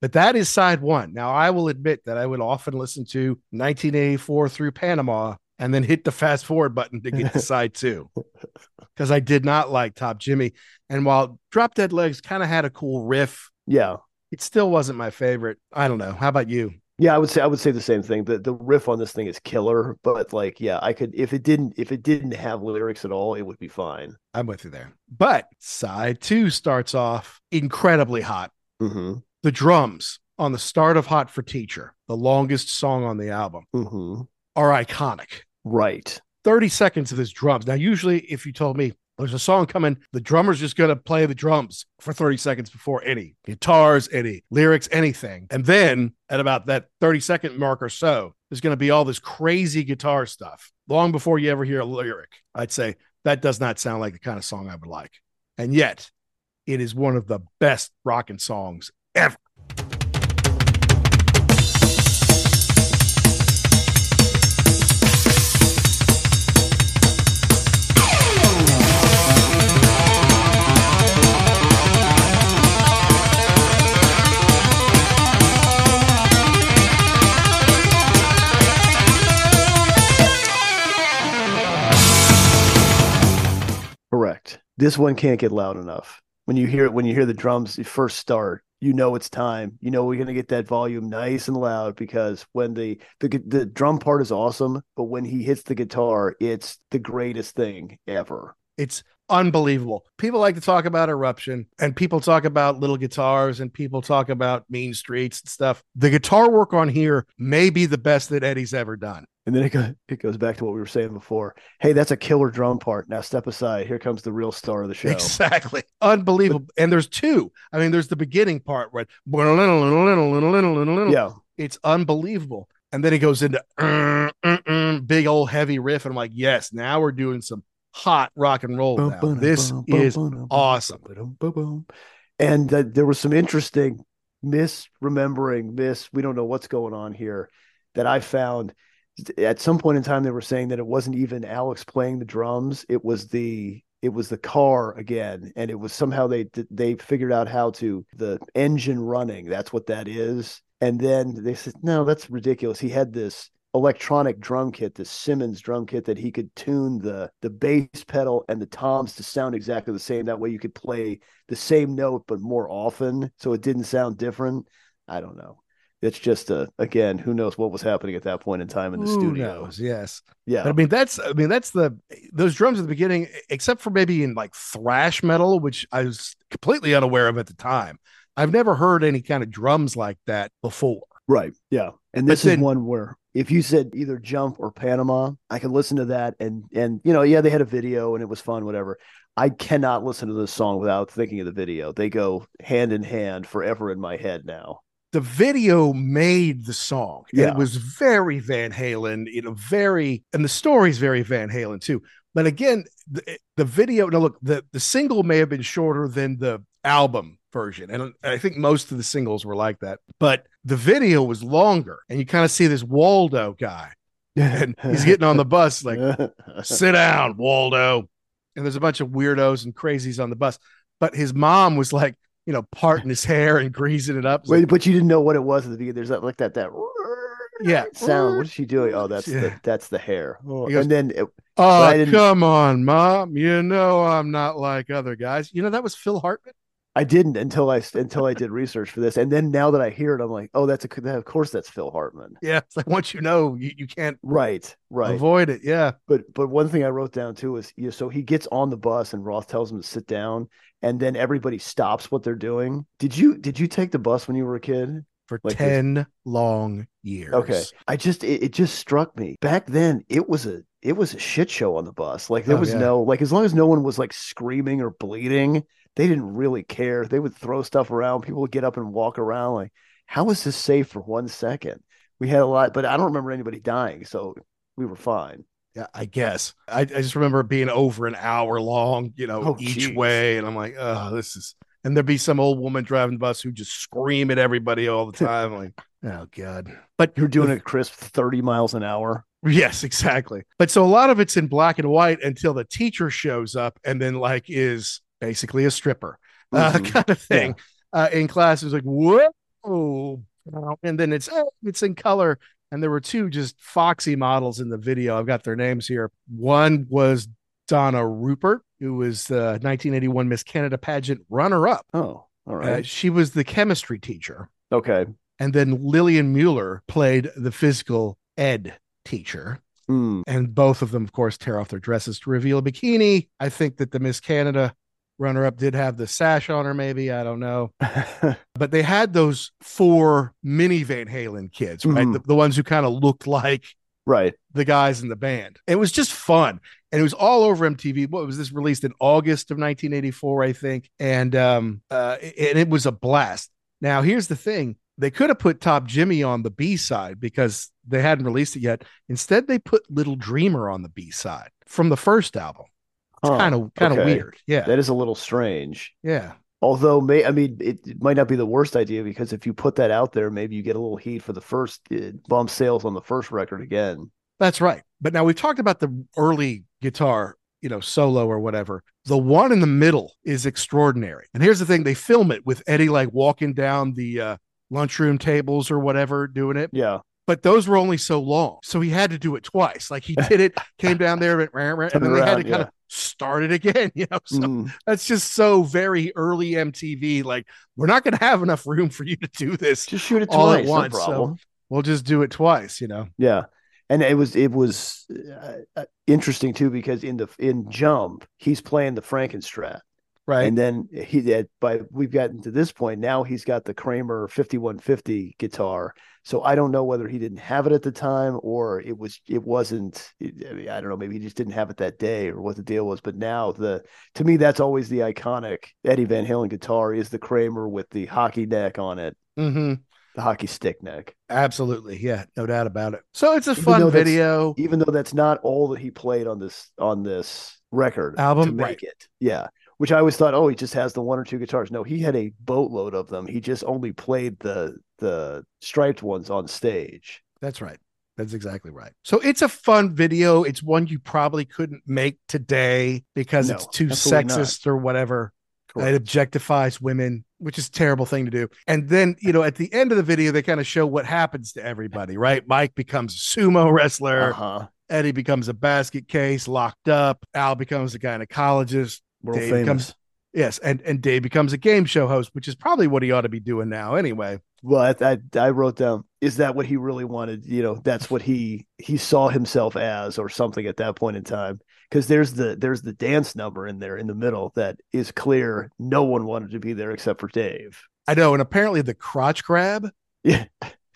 But that is side one. Now, I will admit that I would often listen to 1984 through Panama and then hit the fast forward button to get to side two because I did not like Top Jimmy. And while Drop Dead Legs kind of had a cool riff, yeah it still wasn't my favorite. I don't know. How about you? yeah i would say i would say the same thing the the riff on this thing is killer but like yeah i could if it didn't if it didn't have lyrics at all it would be fine I'm with you there. But side two starts off incredibly hot. mm-hmm The drums on the start of Hot for Teacher, the longest song on the album, mm-hmm are iconic. right 30 seconds of his drums. Now, usually, if you told me there's a song coming, the drummer's just going to play the drums for 30 seconds before any guitars, any lyrics, anything. And then at about that 30 second mark or so, there's going to be all this crazy guitar stuff long before you ever hear a lyric. I'd say that does not sound like the kind of song I would like. And yet, it is one of the best rocking songs ever. This one can't get loud enough. When you hear it, when you hear the drums first start, you know it's time. You know we're gonna get that volume nice and loud because when the the the drum part is awesome, but when he hits the guitar, it's the greatest thing ever. It's unbelievable. People like to talk about eruption and people talk about little guitars and people talk about mean streets and stuff. The guitar work on here may be the best that Eddie's ever done. And then it goes it goes back to what we were saying before. Hey, that's a killer drum part. Now step aside. Here comes the real star of the show. Exactly. Unbelievable. and there's two. I mean, there's the beginning part where Yeah. it's unbelievable. And then it goes into "Uh, uh, uh," big old heavy riff. And I'm like, yes, now we're doing some hot rock and roll. Now. This is awesome. And there was some interesting misremembering, miss, we don't know what's going on here that I found. At some point in time, they were saying that it wasn't even Alex playing the drums; it was the it was the car again, and it was somehow they they figured out how to the engine running. That's what that is. And then they said, no, that's ridiculous. He had this electronic drum kit, this Simmons drum kit that he could tune the the bass pedal and the toms to sound exactly the same. That way you could play the same note but more often, so it didn't sound different. I don't know. It's just a again, who knows what was happening at that point in time in the studio. Who studio. knows? Yes. Yeah. But I mean, that's I mean, that's the those drums at the beginning, except for maybe in like thrash metal, which I was completely unaware of at the time. I've never heard any kind of drums like that before. Right. Yeah. And But this then- is one where if you said either jump or Panama, I could listen to that and and you know, yeah, they had a video and it was fun, whatever. I cannot listen to this song without thinking of the video. They go hand in hand forever in my head now. The video made the song. Yeah. It was very Van Halen, you know, very, and the story's very Van Halen too. But again, the, eh, the video, now look, the, the single may have been shorter than the album version. And I think most of the singles were like that. But the video was longer. And you kind of see this Waldo guy. And he's getting on the bus, like, sit down, Waldo. And there's a bunch of weirdos and crazies on the bus. But his mom was like, you know, parting his hair and greasing it up. Wait, like, but you didn't know what it was at the beginning. There's that like that that yeah. sound. What is she doing? Oh, that's Yeah. the that's the hair. Oh, goes, and then it, Oh, come on, mom. You know I'm not like other guys. You know that was Phil Hartman. I didn't until I until I did research for this, and then now that I hear it, I'm like, oh, that's a of course that's Phil Hartman. Yeah, it's like once you know, you, you can't Right, right. avoid it. Yeah, But but one thing I wrote down too is you know, so he gets on the bus and Roth tells him to sit down, and then everybody stops what they're doing. Did you did you take the bus when you were a kid? for Like this- ten long years. Okay, I just it, it just struck me back then. It was a it was a shit show on the bus. Like there Oh, was yeah. no like as long as no one was like screaming or bleeding, they didn't really care. They would throw stuff around. People would get up and walk around. Like how is this safe for one second? We had a lot, but I don't remember anybody dying, so we were fine. Yeah, I guess. I, I just remember being over an hour long, you know, Oh, each geez. way, and I'm like, oh, this is. And there'd be some old woman driving the bus who just scream at everybody all the time. like, oh god. But You're doing a crisp 30 miles an hour. Yes, exactly. But so a lot of it's in black and white until the teacher shows up and then like is basically a stripper uh, Mhm. kind of thing uh, in class. It was like whoa, and then it's oh, it's in color. And there were two just foxy models in the video. I've got their names here. One was Donna Rupert, who was the 1981 Miss Canada pageant runner-up. Oh, all Uh, she was the chemistry teacher. okay. And then Lillian Mueller played the physical ed teacher. Hmm. And both of them, of course, tear off their dresses to reveal a bikini. I think that the Miss Canada runner up did have the sash on her, maybe. I don't know. But they had those four mini Van Halen kids, right? Mhm. The, the ones who kind of looked like right. the guys in the band. It was just fun. And it was all over MTV. What was this released in August of 1984, I think? And um uh and it was a blast. Now, here's the thing. They could have put Top Jimmy on the B side because they hadn't released it yet. Instead, they put Little Dreamer on the B side from the first album. Kind of kind of weird. Yeah. That is a little strange. yeah. Although, may I mean, it, it might not be the worst idea because if you put that out there, maybe you get a little heat for the first uh, bump sales on the first record again. That's right. But now we've talked about the early guitar, you know, solo or whatever. The one in the middle is extraordinary. And here's the thing they film it with Eddie like walking down the uh, lunchroom tables or whatever doing it. Yeah. But those were only so long. So he had to do it twice. Like he did it, came down there, and, and then they had to kind yeah. of start it again, you know. So Mm. that's just so very early MTV. Like, we're not going to have enough room for you to do this Just shoot it all twice. at once. problem. so we'll just do it twice, you know. Yeah. And it was it was uh, uh, interesting too because in the in Jump he's playing the Frankenstrat Right. and then he that by we've gotten to this point now he's got the Kramer 5150 guitar so I don't know whether he didn't have it at the time or it was it wasn't I, mean, I don't know maybe he just didn't have it that day or what the deal was but now the to me that's always the iconic Eddie Van Halen guitar is the Kramer with the hockey neck on it mm-hmm. the hockey stick neck Absolutely. Yeah, no doubt about it. So it's a Even fun video. even though that's not all that he played on this on this record Album, to make right. it. Yeah. Which I always thought, oh, he just has the one or two guitars. No, he had a boatload of them. He just only played the the striped ones on stage. That's right. That's exactly right. So it's a fun video. It's one you probably couldn't make today because No, it's too absolutely not. sexist or whatever. Correct. It objectifies women. which is a terrible thing to do. And then, you know, at the end of the video, they kind of show what happens to everybody, right? Mike becomes a sumo wrestler. Uh-huh. Eddie becomes a basket case, locked up. Al becomes a gynecologist. World Dave famous. becomes yes, and and Dave becomes a game show host, which is probably what he ought to be doing now, anyway. Well, I, I I wrote down is that what he really wanted? You know, that's what he he saw himself as or something at that point in time. Because there's the there's the dance number in there in the middle that is clear. No one wanted to be there except for Dave. I know, and apparently the crotch grab Yeah.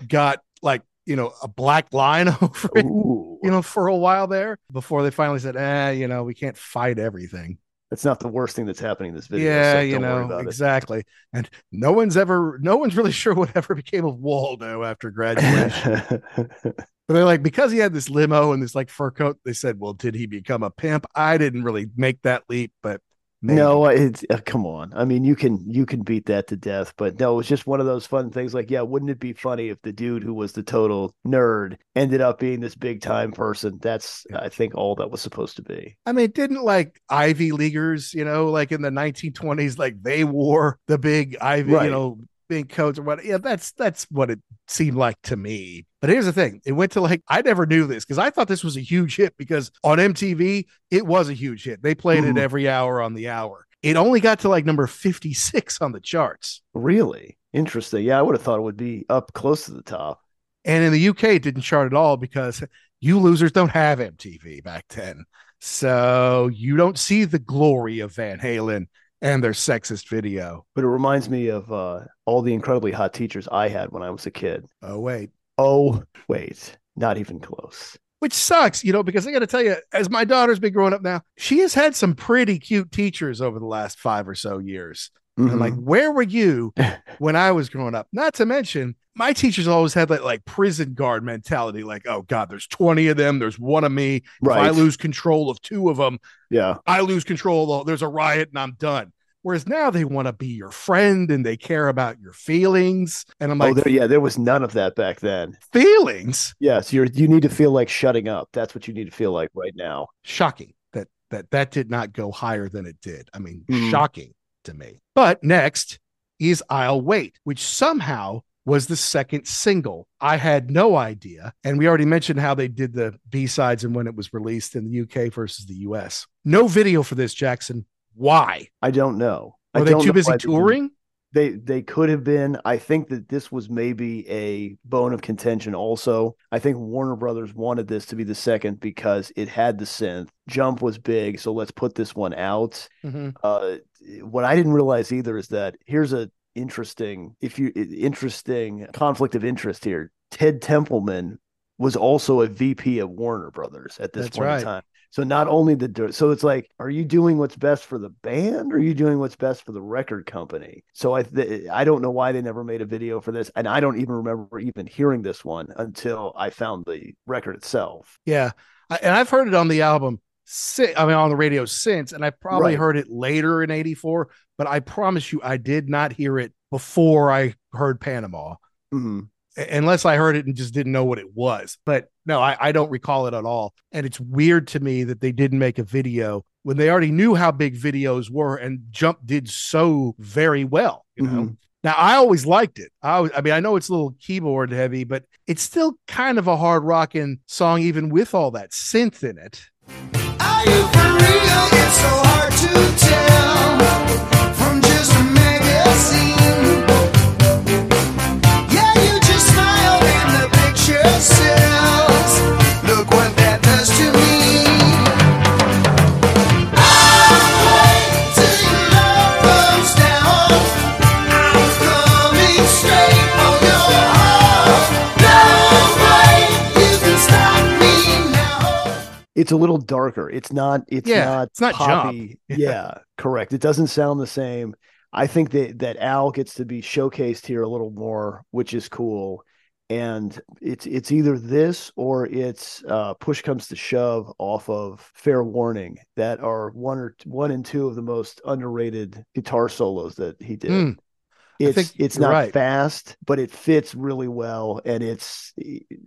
got like you know a black line over it, Ooh, you know, for a while there before they finally said, eh, you know, we can't fight everything. That's not the worst thing that's happening in this video. yeah, so you know, about it. exactly. And no one's ever, no one's really sure whatever became of Waldo after graduation. But they're like, because he had this limo and this like fur coat, they said, well, did he become a pimp? I didn't really make that leap, but maybe. No, it's uh, come on. I mean, you can you can beat that to death, but no, it was just one of those fun things. Like, yeah, wouldn't it be funny if the dude who was the total nerd ended up being this big time person? That's I think all that was supposed to be. I mean, didn't like Ivy Leaguers, you know, like in the 1920s, like they wore the big Ivy, Right. you know, big coats or what. Yeah, that's that's what it seemed like to me. But here's the thing: it went to like I never knew this because I thought this was a huge hit because on MTV it was a huge hit. They played Mhm. it every hour on the hour. It only got to like number 56 on the charts. Really interesting. Yeah, I would have thought it would be up close to the top. And in the UK, it didn't chart at all because you losers don't have MTV back then. So you don't see the glory of Van Halen and their sexist video. But it reminds me of uh, all the incredibly hot teachers I had when I was a kid. Oh, wait. Oh, wait, not even close. Which sucks, you know, because I got to tell you, as my daughter's been growing up now, she has had some pretty cute teachers over the last five or so years. And I'm like, Mhm. where were you when I was growing up? Not to mention, my teachers always had that like prison guard mentality like, oh God, there's 20 of them. There's one of me. If I lose control of two of them, yeah, I lose control. There's a riot and I'm done. Whereas now they want to be your friend and they care about your feelings. And I'm oh, like, there, yeah, there was none of that back then. feelings? Yes, you're you need to feel like shutting up. That's what you need to feel like right now. Shocking that that that did not go higher than it did. I mean, Mhm. shocking to me. But next is I'll Wait, which somehow was the second single. I had no idea. And we already mentioned how they did the B sides and when it was released in the UK versus the US. No video for this, Jackson. Why? I don't know. I Were they too busy touring? They they could have been. I think that this was maybe a bone of contention. Also, I think Warner Brothers wanted this to be the second because it had the synth. Jump was big, so let's put this one out. Mhm. Uh, what I didn't realize either is that here's a interesting, if you interesting conflict of interest here. Ted Templeman was also a VP of Warner Brothers at this That's point right. in time. So not only the so it's like, are you doing what's best for the band, or are you doing what's best for the record company? So I th- I don't know why they never made a video for this, and I don't even remember even hearing this one until I found the record itself. Yeah. I, and I've heard it on the album, si- I mean, on the radio since, and I probably Right. heard it later in 84, but I promise you, I did not hear it before I heard Panama, Mhm. a- unless I heard it and just didn't know what it was. But no, I, I don't recall it at all. And it's weird to me that they didn't make a video when they already knew how big videos were and Jump did so very well, you know? Mhm. Now I always liked it. I, always, I mean, I know it's a little keyboard heavy, but it's still kind of a hard rocking song, even with all that synth in it. It's a little darker. It's not. It's Yeah, not. it's not poppy. Yeah, correct. It doesn't sound the same. I think that that Al gets to be showcased here a little more, which is cool. And it's it's either this or it's uh, push comes to shove off of Fair Warning that are one or one and two of the most underrated guitar solos that he did. Mm, it's it's not right. fast, but it fits really well, and it's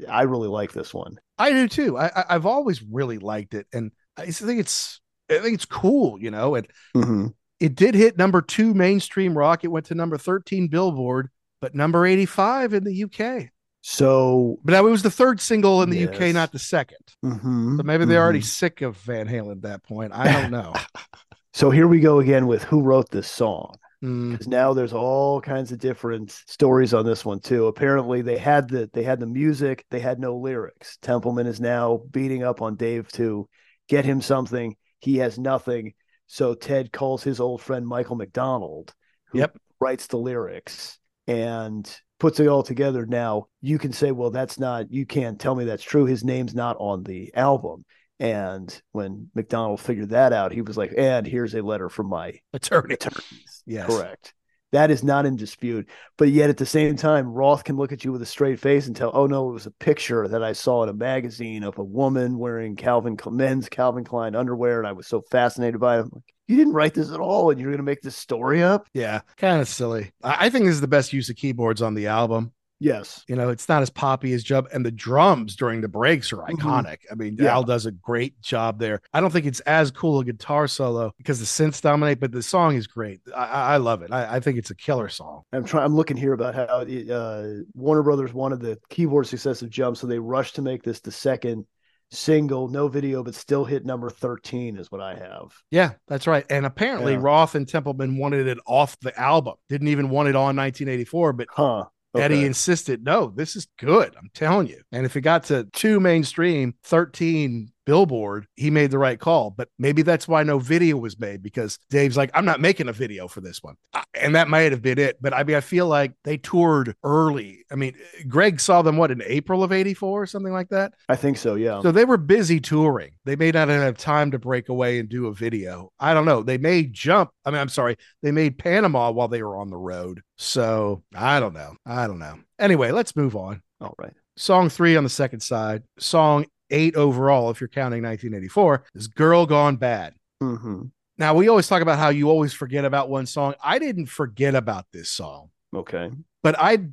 I really like this one. I do too. I, I've always really liked it, and I think it's I think it's cool, you know. And hmm It did hit number two mainstream rock. It went to number 13 Billboard, but number 85 in the UK. So, But that was the third single in the UK, not the second. mhm, So maybe they're already mhm. sick of Van Halen at that point. I don't know. So here we go again with who wrote this song. Mm, because now there's all kinds of different stories on this one too. Apparently they had the they had the music, they had no lyrics. Templeman is now beating up on Dave to get him something. He has nothing. So Ted calls his old friend Michael McDonald, who Yep. writes the lyrics and puts it all together. Now you can say, well, that's not you can't tell me that's true. His name's not on the album. And when McDonald figured that out, he was like, and here's a letter from my attorney. attorneys. Yes. Correct. That is not in dispute. But yet at the same time, Roth can look at you with a straight face and tell, oh no, it was a picture that I saw in a magazine of a woman wearing Calvin men's Calvin Klein underwear, and I was so fascinated by it. I'm like, you didn't write this at all, and you're gonna make this story up? Yeah, kind of silly. I, I think this is the best use of keyboards on the album. Yes. You know, it's not as poppy as Jump, and the drums during the breaks are iconic. I mean, Yeah. Al does a great job there. I don't think it's as cool a guitar solo because the synths dominate, but the song is great. I, I love it. I, I think it's a killer song. I'm trying. I'm looking here about how it, uh, Warner Brothers wanted the keyboard success of Jump, so they rushed to make this the second single, no video, but still hit number 13 is what I have. Yeah, that's right. And apparently, Yeah. Roth and Templeman wanted it off the album. Didn't even want it on 1984, but Huh. Eddie insisted, no, this is good. I'm telling you. And if it got to two mainstream, 13 billboard, he made the right call. But maybe that's why no video was made because Dave's like, I'm not making a video for this one. And that might have been it. But I mean, I feel like they toured early. I mean, Greg saw them, what, in April of 84 or something like that? I think so. Yeah. So they were busy touring. They may not have time to break away and do a video. I don't know. They may jump. I mean, I'm sorry. They made Panama while they were on the road. So I don't know. I don't know. Anyway, let's move on. All right. Song three on the second side. Song eight overall, if you're counting 1984, is Girl Gone Bad. hmm Now, we always talk about how you always forget about one song. I didn't forget about this song, Okay. but I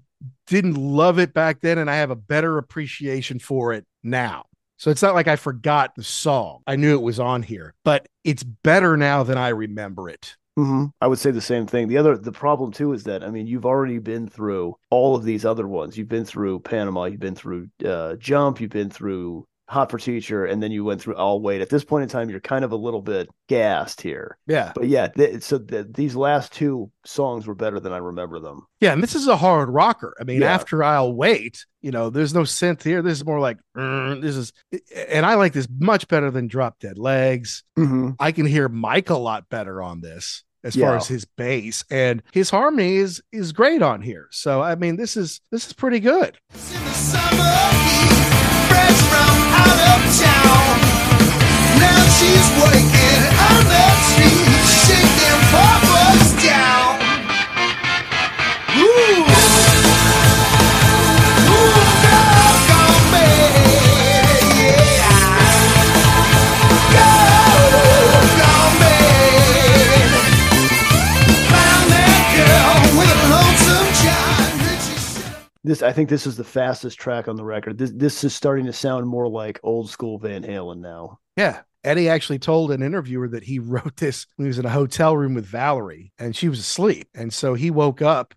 didn't love it back then, and I have a better appreciation for it now. So it's not like I forgot the song. I knew it was on here, but it's better now than I remember it. hmm I would say the same thing. The other, the problem too is that I mean, you've already been through all of these other ones. You've been through Panama. You've been through uh, Jump. You've been through Hot for Teacher, and then you went through I'll Wait. At this point in time, you're kind of a little bit gassed here. Yeah. But yeah, th- so th- these last two songs were better than I remember them. Yeah. And this is a hard rocker. I mean, Yeah. after I'll wait, you know, there's no synth here. This is more like, "Mm," this is, and I like this much better than Drop Dead Legs. Mm-hmm. I can hear Mike a lot better on this as Yeah. far as his bass and his harmony is is great on here. So I mean this is this is pretty good. Out of town. Now she's working on street, This, I think, this is the fastest track on the record. This, this is starting to sound more like old school Van Halen now. Yeah. Eddie actually told an interviewer that he wrote this when he was in a hotel room with Valerie and she was asleep. And so he woke up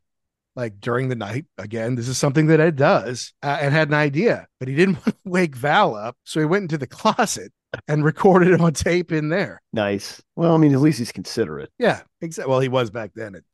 like during the night. Again, this is something that Ed does uh, and had an idea, but he didn't want to wake Val up. So he went into the closet and recorded it on tape in there. Nice. Well, I mean, at least he's considerate. Yeah. Exactly. Well, he was back then. It,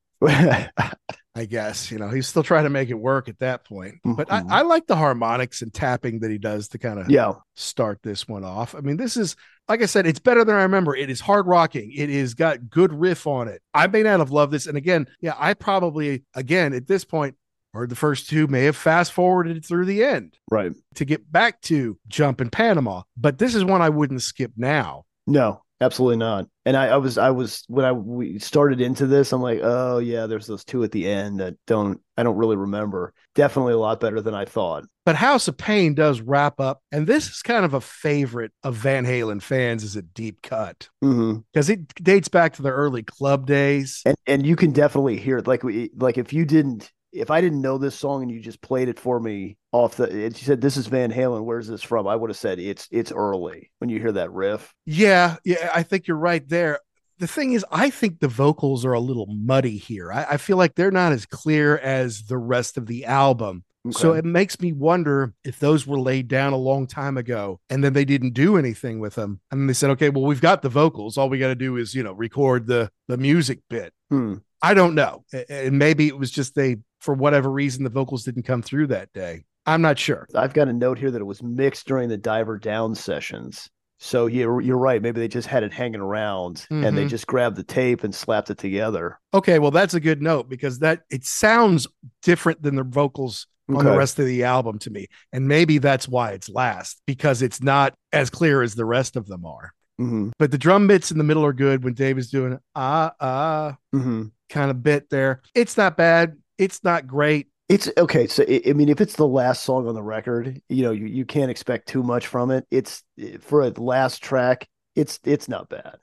I guess, you know, he's still trying to make it work at that point. But I, Mhm. I like the harmonics and tapping that he does to kind of yeah. start this one off. I mean, this is like I said, it's better than I remember. It is hard rocking. It is got good riff on it. I may not have loved this. And again, yeah, I probably again at this point heard the first two, may have fast forwarded through the end Right. to get back to Jump in Panama. But this is one I wouldn't skip now. No, absolutely not. And I, I was, I was when I we started into this, I'm like, oh yeah, there's those two at the end that don't, I don't really remember. Definitely a lot better than I thought. But House of Pain does wrap up, and this is kind of a favorite of Van Halen fans as a deep cut mm-hmm. because it dates back to the early club days. And and you can definitely hear it. Like we, like if you didn't, if I didn't know this song and you just played it for me off the, and you said this is Van Halen, where's this from? I would have said it's it's early when you hear that riff. Yeah, yeah, I think you're right there. the thing is, I think the vocals are a little muddy here. I, I feel like they're not as clear as the rest of the album. So it makes me wonder if those were laid down a long time ago and then they didn't do anything with them. And they said, okay, well, we've got the vocals. All we got to do is, you know, record the the music bit. Hmm. I don't know. And maybe it was just they, for whatever reason, the vocals didn't come through that day. I'm not sure. I've got a note here that it was mixed during the Diver Down sessions. So you're you're right. Maybe they just had it hanging around and they Mhm. just grabbed the tape and slapped it together. Okay, well, that's a good note because that it sounds different than the vocals on the rest of the album to me. And maybe that's why it's last because it's not as clear as the rest of them are. Mm-hmm. But the drum bits in the middle are good when Dave is doing ah ah Mm-hmm. Kind of bit there. It's not bad. It's not great. It's okay. So I I mean, if it's the last song on the record, you know, you, you can't expect too much from it. It's for a last track. It's it's not bad.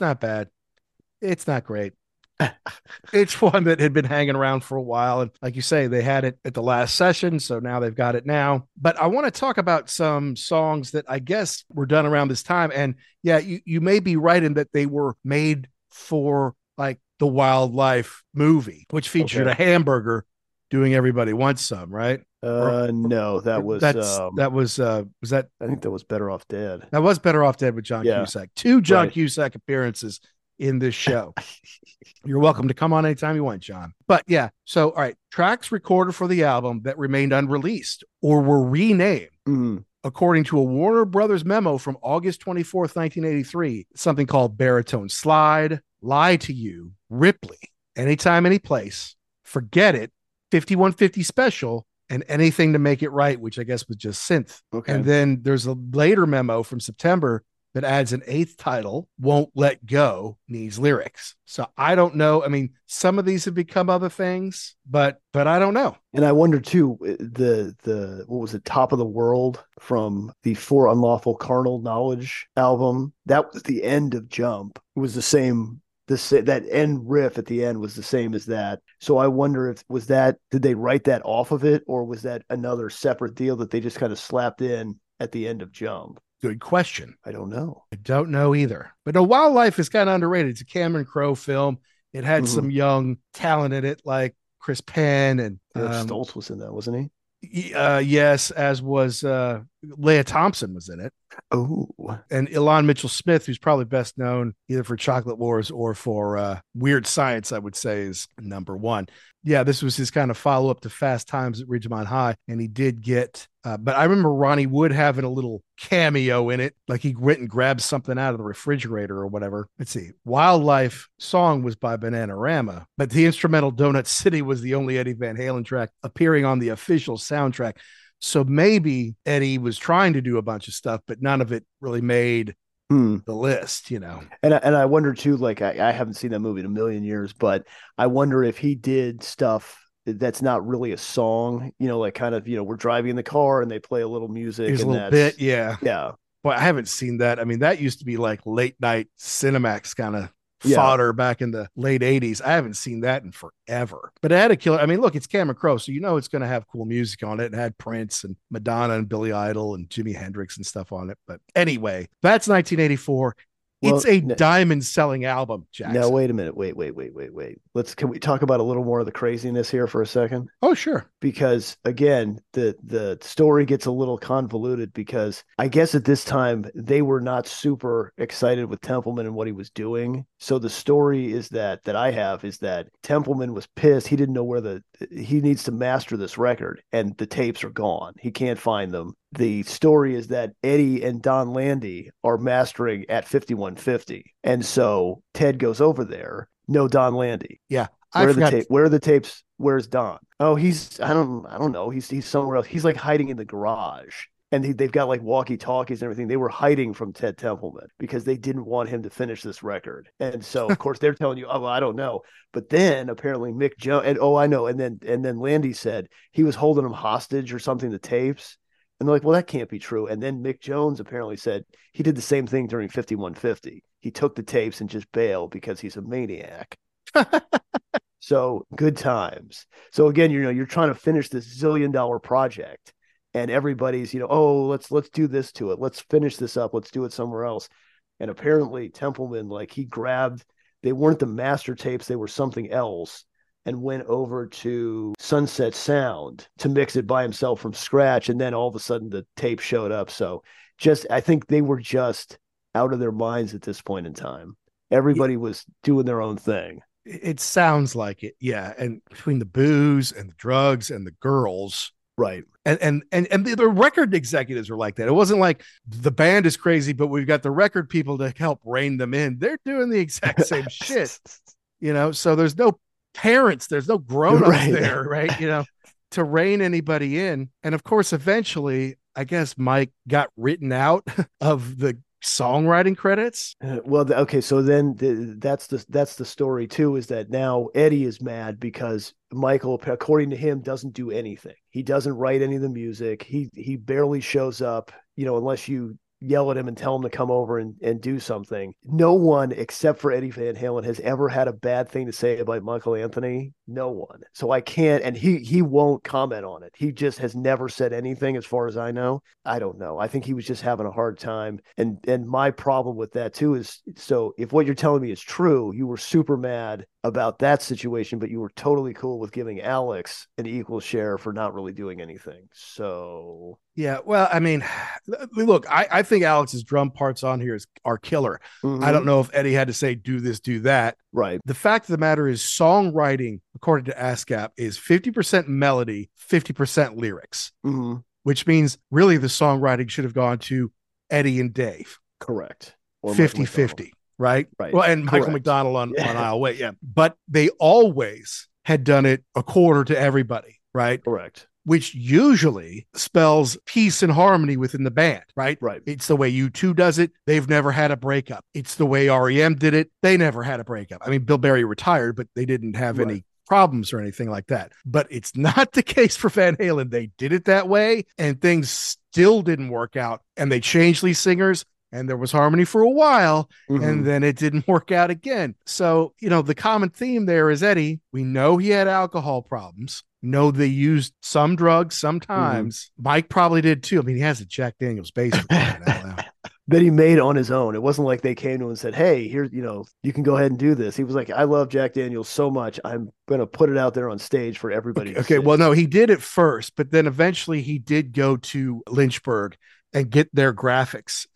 It's not bad. It's not great. it's one that had been hanging around for a while. And like you say, they had it at the last session. So now they've got it now. But I want to talk about some songs that I guess were done around this time. And yeah, you, you may be right in that they were made for like the Wild Life movie, which featured Okay. a hamburger doing everybody wants some, right? Uh, no, that was That's um, that was uh was that I think that was Better Off Dead. that was better off dead with John Yeah. Cusack. Two John Right. Cusack appearances in this show. You're welcome to come on anytime you want, John. But yeah, so all right, tracks recorded for the album that remained unreleased or were renamed Mhm. according to a Warner Brothers memo from August 24th, 1983, something called Baritone Slide, Lie to You, Ripley, Anytime, Anyplace, Forget It, 5150 Special, and Anything to Make It Right, which I guess was just synth. Okay. And then there's a later memo from September that adds an eighth title, Won't Let Go, needs lyrics. So I don't know. I mean, some of these have become other things, but but I don't know. And I wonder too, uh, the the what was it, Top of the World from the For Unlawful Carnal Knowledge album? That was the end of Jump. It was the same. The that end riff at the end was the same as that. So I wonder if was that did they write that off of it, or was that another separate deal that they just kind of slapped in at the end of Jump? Good question. I don't know. I don't know either. But no, Wild Life is kind of underrated. It's a Cameron Crowe film. It had Mhm. some young talent in it, like Chris Penn and um, Stoltz was in that, wasn't he? Uh, yes, as was uh, Lea Thompson was in it, Oh, and Ilan Mitchell Smith, who's probably best known either for Chocolate Wars or for uh, Weird Science, I would say is number one. Yeah, this was his kind of follow up to Fast Times at Ridgemont High, and he did get. Uh, but I remember Ronnie Wood having a little cameo in it, like he went and grabbed something out of the refrigerator or whatever. Let's see. Wild Life song was by Bananarama, but the instrumental Donut City was the only Eddie Van Halen track appearing on the official soundtrack. So maybe Eddie was trying to do a bunch of stuff, but none of it really made hmm. the list, you know. And I, and I wonder too, like I, I haven't seen that movie in a million years, but I wonder if he did stuff that's not really a song, you know, like kind of, you know, we're driving in the car and they play a little music Here's a little that's, bit, yeah. yeah, Boy, I haven't seen that. I mean, that used to be like late night Cinemax kind of Yeah. fodder back in the late 80s. I haven't seen that in forever. But it had a killer. I mean, look, it's Cameron Crowe, so you know it's going to have cool music on it. It had Prince and Madonna and Billy Idol and Jimi Hendrix and stuff on it. But anyway, that's 1984. It's a a n- diamond selling album, Jackson. Now wait a minute, wait, wait, wait, wait, wait. Let's can we talk about a little more of the craziness here for a second? Oh, sure. Because again, the the story gets a little convoluted because I guess at this time they were not super excited with Templeman and what he was doing. So the story is that that I have is that Templeman was pissed. He didn't know where the he needs to master this record and the tapes are gone. He can't find them. The story is that Eddie and Donn Landee are mastering at 5150. And so Ted goes over there. No Donn Landee. Yeah. I Where are the tape? Where are the tapes? Where's Don? Oh, he's I don't I don't know. He's he's somewhere else. He's like hiding in the garage. and they, they've got like walkie talkies and everything. They were hiding from Ted Templeman because they didn't want him to finish this record. And so, of course, they're telling you, "Oh, well, I don't know." But then apparently Mick Jones and oh, I know. And then and then Landee said he was holding them hostage or something. The tapes. And they're like, well, that can't be true. And then Mick Jones apparently said he did the same thing during 5150. He took the tapes and just bailed because he's a maniac. so good times. So again, you know, you're trying to finish this zillion dollar project and everybody's, you know, oh, let's let's do this to it. Let's finish this up. Let's do it somewhere else. And apparently Templeman, like he grabbed, they weren't the master tapes, they were something else and went over to Sunset Sound to mix it by himself from scratch. And then all of a sudden the tape showed up. So just, I think they were just out of their minds at this point in time. Everybody was doing their own thing. It sounds like it, yeah. And between the booze and the drugs and the girls, Right. and and and and the, the record executives were like that. It wasn't like the band is crazy, but we've got the record people to help rein them in. They're doing the exact same shit, you know. So there's no parents, there's no grown ups Right. there, right? You know, to rein anybody in. And of course, eventually, I guess Mike got written out of the songwriting credits. Uh, Well, okay, so then the, that's the that's the story too. Is that now Eddie is mad because Michael, according to him, doesn't do anything. He doesn't write any of the music. He he barely shows up. You know, unless you yell at him and tell him to come over and, and do something. No one except for Eddie Van Halen has ever had a bad thing to say about Michael Anthony. No one. So I can't, and he he won't comment on it. He just has never said anything, as far as I know. I don't know. I think he was just having a hard time. And and my problem with that too is so if what you're telling me is true, you were super mad about that situation, but you were totally cool with giving Alex an equal share for not really doing anything. So Yeah, well, I mean, look, I, I think Alex's drum parts on here is are killer. I don't know if Eddie had to say do this, do that. Mm-hmm. Right. The fact of the matter is, songwriting, according to ASCAP, is 50% melody, 50% lyrics, hmm which means really the songwriting should have gone to Eddie and Dave Correct. Or 50 McDonald. 50, right? Right. Well, and Michael Correct. McDonald on, Yeah. on I'll Wait. Yeah. But they always had done it a quarter to everybody, right? Correct. Which usually spells peace and harmony within the band, right? Right. It's the way U2 does it. They've never had a breakup. It's the way REM did it. They never had a breakup. I mean, Bill Berry retired, but they didn't have Right. any problems or anything like that. But it's not the case for Van Halen. They did it that way and things still didn't work out. And they changed lead singers and there was harmony for a while Mhm. and then it didn't work out again. So, you know, the common theme there is Eddie. We know he had alcohol problems. Know they used some drugs sometimes. Mike probably did too. I mean, he has a Jack Daniels bass. for crying out loud. that he made on his own. It wasn't like they came to him and said, Hey, here, you know, you can go ahead and do this. He was like, I love Jack Daniels so much. I'm going to put it out there on stage for everybody. to Okay, well, no, he did it first, but then eventually he did go to Lynchburg and get their graphics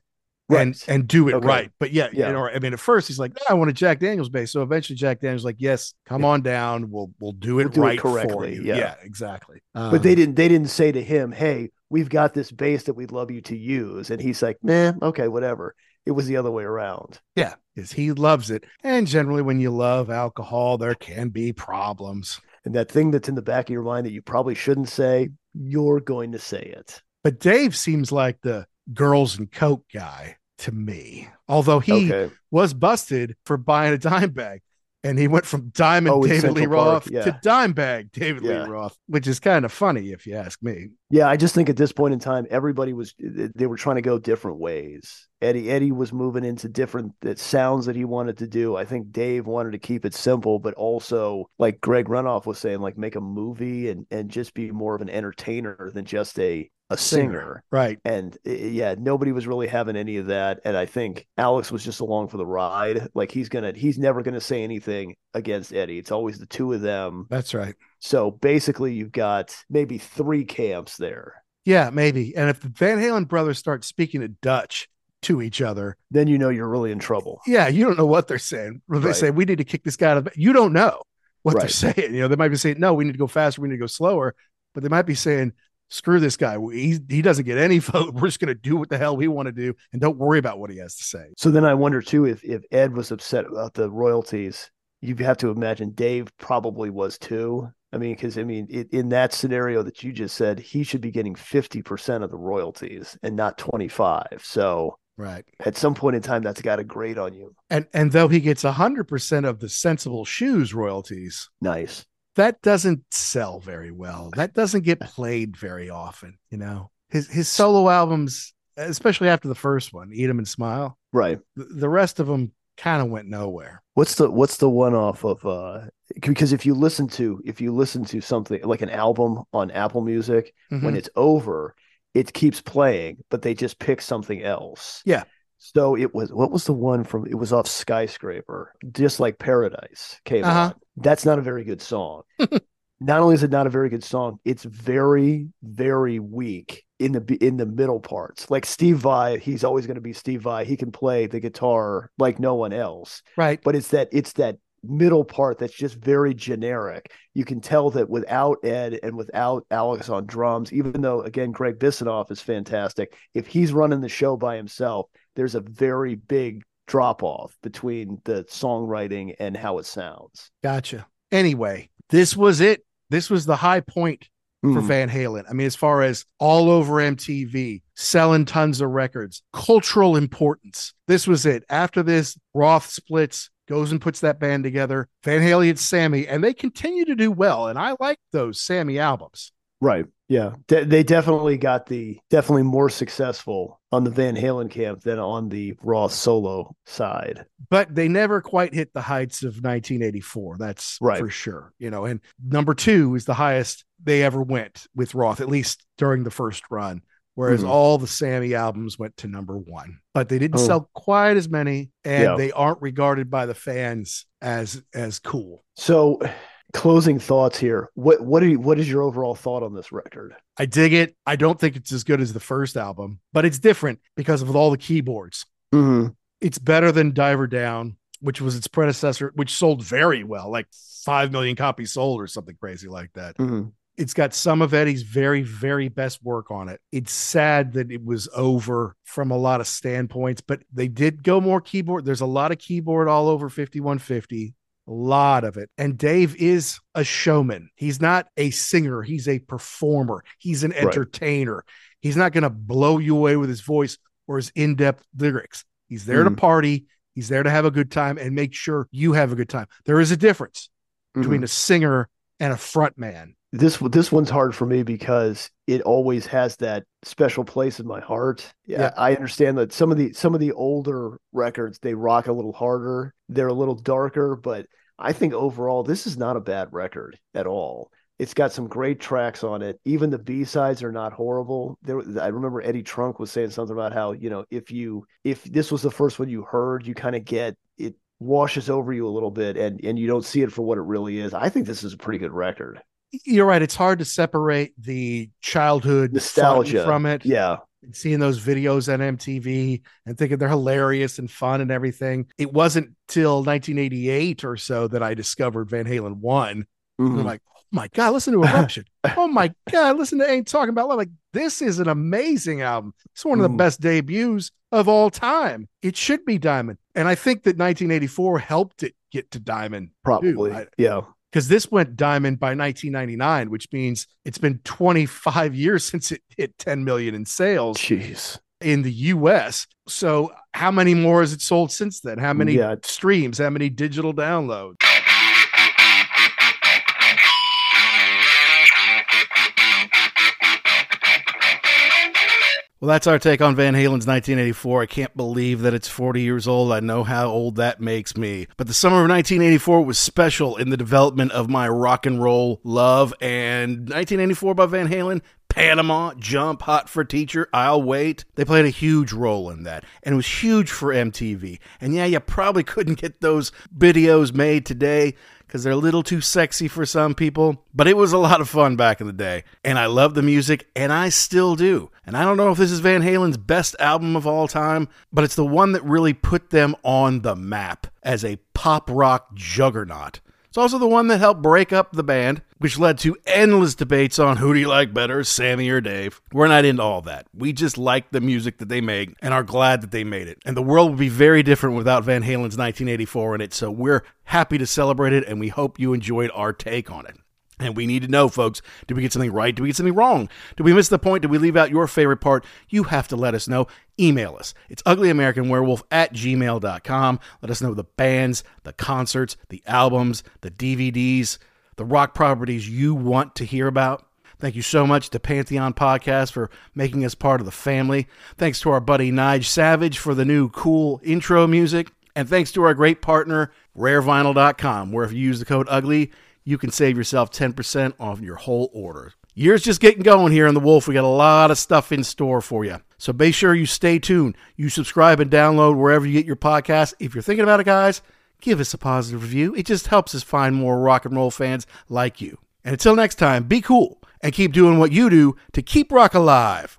Right. and do it Okay. right. But yeah, Yeah. you know, I mean, at first he's like, no, I want a Jack Daniels bass. So eventually Jack Daniels like, yes, come on down. We'll we'll do it We'll do it right for correctly, you. yeah. exactly. but they Um, didn't, they didn't say to him, Hey, we've got this bass that we'd love you to use. And he's like, nah, okay, whatever. It was the other way around. Yeah, because he loves it. And generally, when you love alcohol, there can be problems. And that thing that's in the back of your mind that you probably shouldn't say, you're going to say it. But Dave seems like the girls and coke guy to me. Although he okay. was busted for buying a dime bag. And he went from Diamond Oh, David Lee Roth yeah. to Dime Bag David Yeah. Lee Roth, which is kind of funny if you ask me. Yeah, I just think at this point in time, everybody was they were trying to go different ways. Eddie Eddie was moving into different that sounds that he wanted to do. I think Dave wanted to keep it simple, but also like Greg Renoff was saying, like make a movie and and just be more of an entertainer than just a a singer. Right. And uh, yeah, nobody was really having any of that. And I think Alex was just along for the ride. Like he's gonna he's never gonna say anything against Eddie. It's always the two of them. That's right. So basically, you've got maybe three camps there. Yeah, maybe. And if the Van Halen brothers start speaking in Dutch to each other, Then you know you're really in trouble. yeah, you don't know what they're saying. They Right. say we need to kick this guy out of you don't know what Right. they're saying. You know, they might be saying, no, we need to go faster, we need to go slower, but they might be saying, screw this guy. He, he doesn't get any vote. We're just going to do what the hell we want to do and don't worry about what he has to say. So then I wonder too if if Ed was upset about the royalties. You have to imagine Dave probably was too. I mean, because I mean, it, in that scenario that you just said, he should be getting 50% of the royalties and not 25. So Right. at some point in time, that's got to grate on you. And and though he gets 100% of the sensible shoes royalties, Nice. That doesn't sell very well. That doesn't get played very often, you know. His his solo albums, especially after the first one, Eat 'em and Smile, Right. the, the rest of them kind of went nowhere. What's the what's the one off of uh because if you listen to if you listen to something like an album on Apple Music when Mhm. it's over it keeps playing but they just pick something else. Yeah. So it was what was the one from it was off Skyscraper just like Paradise came Uh-huh. on. That's not a very good song. not only is it not a very good song, it's very very weak in the in the middle parts. Like Steve Vai, he's always going to be Steve Vai. He can play the guitar like no one else Right. but it's that it's that middle part that's just very generic. You can tell that without Ed and without Alex on drums, even though again Gregg Bissonette is fantastic, if he's running the show by himself, there's a very big drop off between the songwriting and how it sounds. Gotcha. Anyway, this was it. This was the high point for Mhm. Van Halen. I mean, as far as all over MTV, selling tons of records, cultural importance. This was it. After this, Roth splits, goes and puts that band together. Van Halen and Sammy, and they continue to do well. And I like those Sammy albums. Right. Yeah. De- they definitely got the definitely more successful on the Van Halen camp than on the Roth solo side. but they never quite hit the heights of 1984. That's Right. for sure. You know, and number two is the highest they ever went with Roth, at least during the first run. Whereas Mhm. all the Sammy albums went to number one, but they didn't Oh. sell quite as many, and Yeah. they aren't regarded by the fans as as cool. So closing thoughts here. What what are you, what is your overall thought on this record? I dig it. I don't think it's as good as the first album, but it's different because of all the keyboards. Mm-hmm. it's better than Diver Down, which was its predecessor, which sold very well, like 5 million copies sold or something crazy like that. Mm-hmm. It's got some of Eddie's very, very best work on it. It's sad that it was over from a lot of standpoints, but they did go more keyboard. There's a lot of keyboard all over 5150, a lot of it. And Dave is a showman. He's not a singer, he's a performer, he's an Right. entertainer. He's not going to blow you away with his voice or his in depth lyrics. He's there to Mhm. party. He's there to have a good time and make sure you have a good time. There is a difference between a singer and a front man. This this one's hard for me because it always has that special place in my heart. Yeah, Yeah. I understand that some of the some of the older records they rock a little harder, they're a little darker, but I think overall this is not a bad record at all. It's got some great tracks on it. Even the B sides are not horrible. There, I remember Eddie Trunk was saying something about how you know if you if this was the first one you heard, you kind of get it washes over you a little bit, and and you don't see it for what it really is. I think this is a pretty good record. You're right. It's hard to separate the childhood Nostalgia from it. Yeah, Seeing those videos on MTV and thinking they're hilarious and fun and everything. It wasn't till 1988 or so that I discovered Van Halen 1. And Mhm. I'm like, oh my God, listen to Eruption. oh my God, listen to Ain't Talking About Love. Like, this is an amazing album. It's one of the Mhm. best debuts of all time. It should be Diamond. And I think that 1984 helped it get to Diamond. probably. I- yeah. Because this went diamond by 1999, which means it's been 25 years since it hit 10 million in sales Jeez. in the US. So, how many more has it sold since then? How many Yeah. streams? How many digital downloads? Well, that's our take on Van Halen's 1984. I can't believe that it's 40 years old. I know how old that makes me. But the summer of 1984 was special in the development of my rock and roll love. And 1984 by Van Halen, Panama, Jump, Hot for Teacher, I'll Wait. They played a huge role in that. And it was huge for MTV. And yeah, you probably couldn't get those videos made today because they're a little too sexy for some people. But it was a lot of fun back in the day. And I love the music, and I still do. And I don't know if this is Van Halen's best album of all time, but it's the one that really put them on the map as a pop rock juggernaut. It's also the one that helped break up the band, which led to endless debates on who do you like better, Sammy or Dave. We're not into all that. We just like the music that they make and are glad that they made it. And the world would be very different without Van Halen's 1984 in it, so we're happy to celebrate it and we hope you enjoyed our take on it. And we need to know, folks, did we get something right? Did we get something wrong? Did we miss the point? Did we leave out your favorite part? You have to let us know. Email us. It's uglyamericanwerewolf at gmail.com. Let us know the bands, the concerts, the albums, the DVDs, the rock properties you want to hear about. Thank you so much to Pantheon Podcast for making us part of the family. Thanks to our buddy Nige Savage for the new cool intro music. And thanks to our great partner, rarevinyl.com, where if you use the code UGLY, you can save yourself 10% off your whole order. Year's just getting going here on The Wolf. We got a lot of stuff in store for you. So be sure you stay tuned. You subscribe and download wherever you get your podcasts. If you're thinking about it, guys, give us a positive review. It just helps us find more rock and roll fans like you. And until next time, be cool and keep doing what you do to keep rock alive.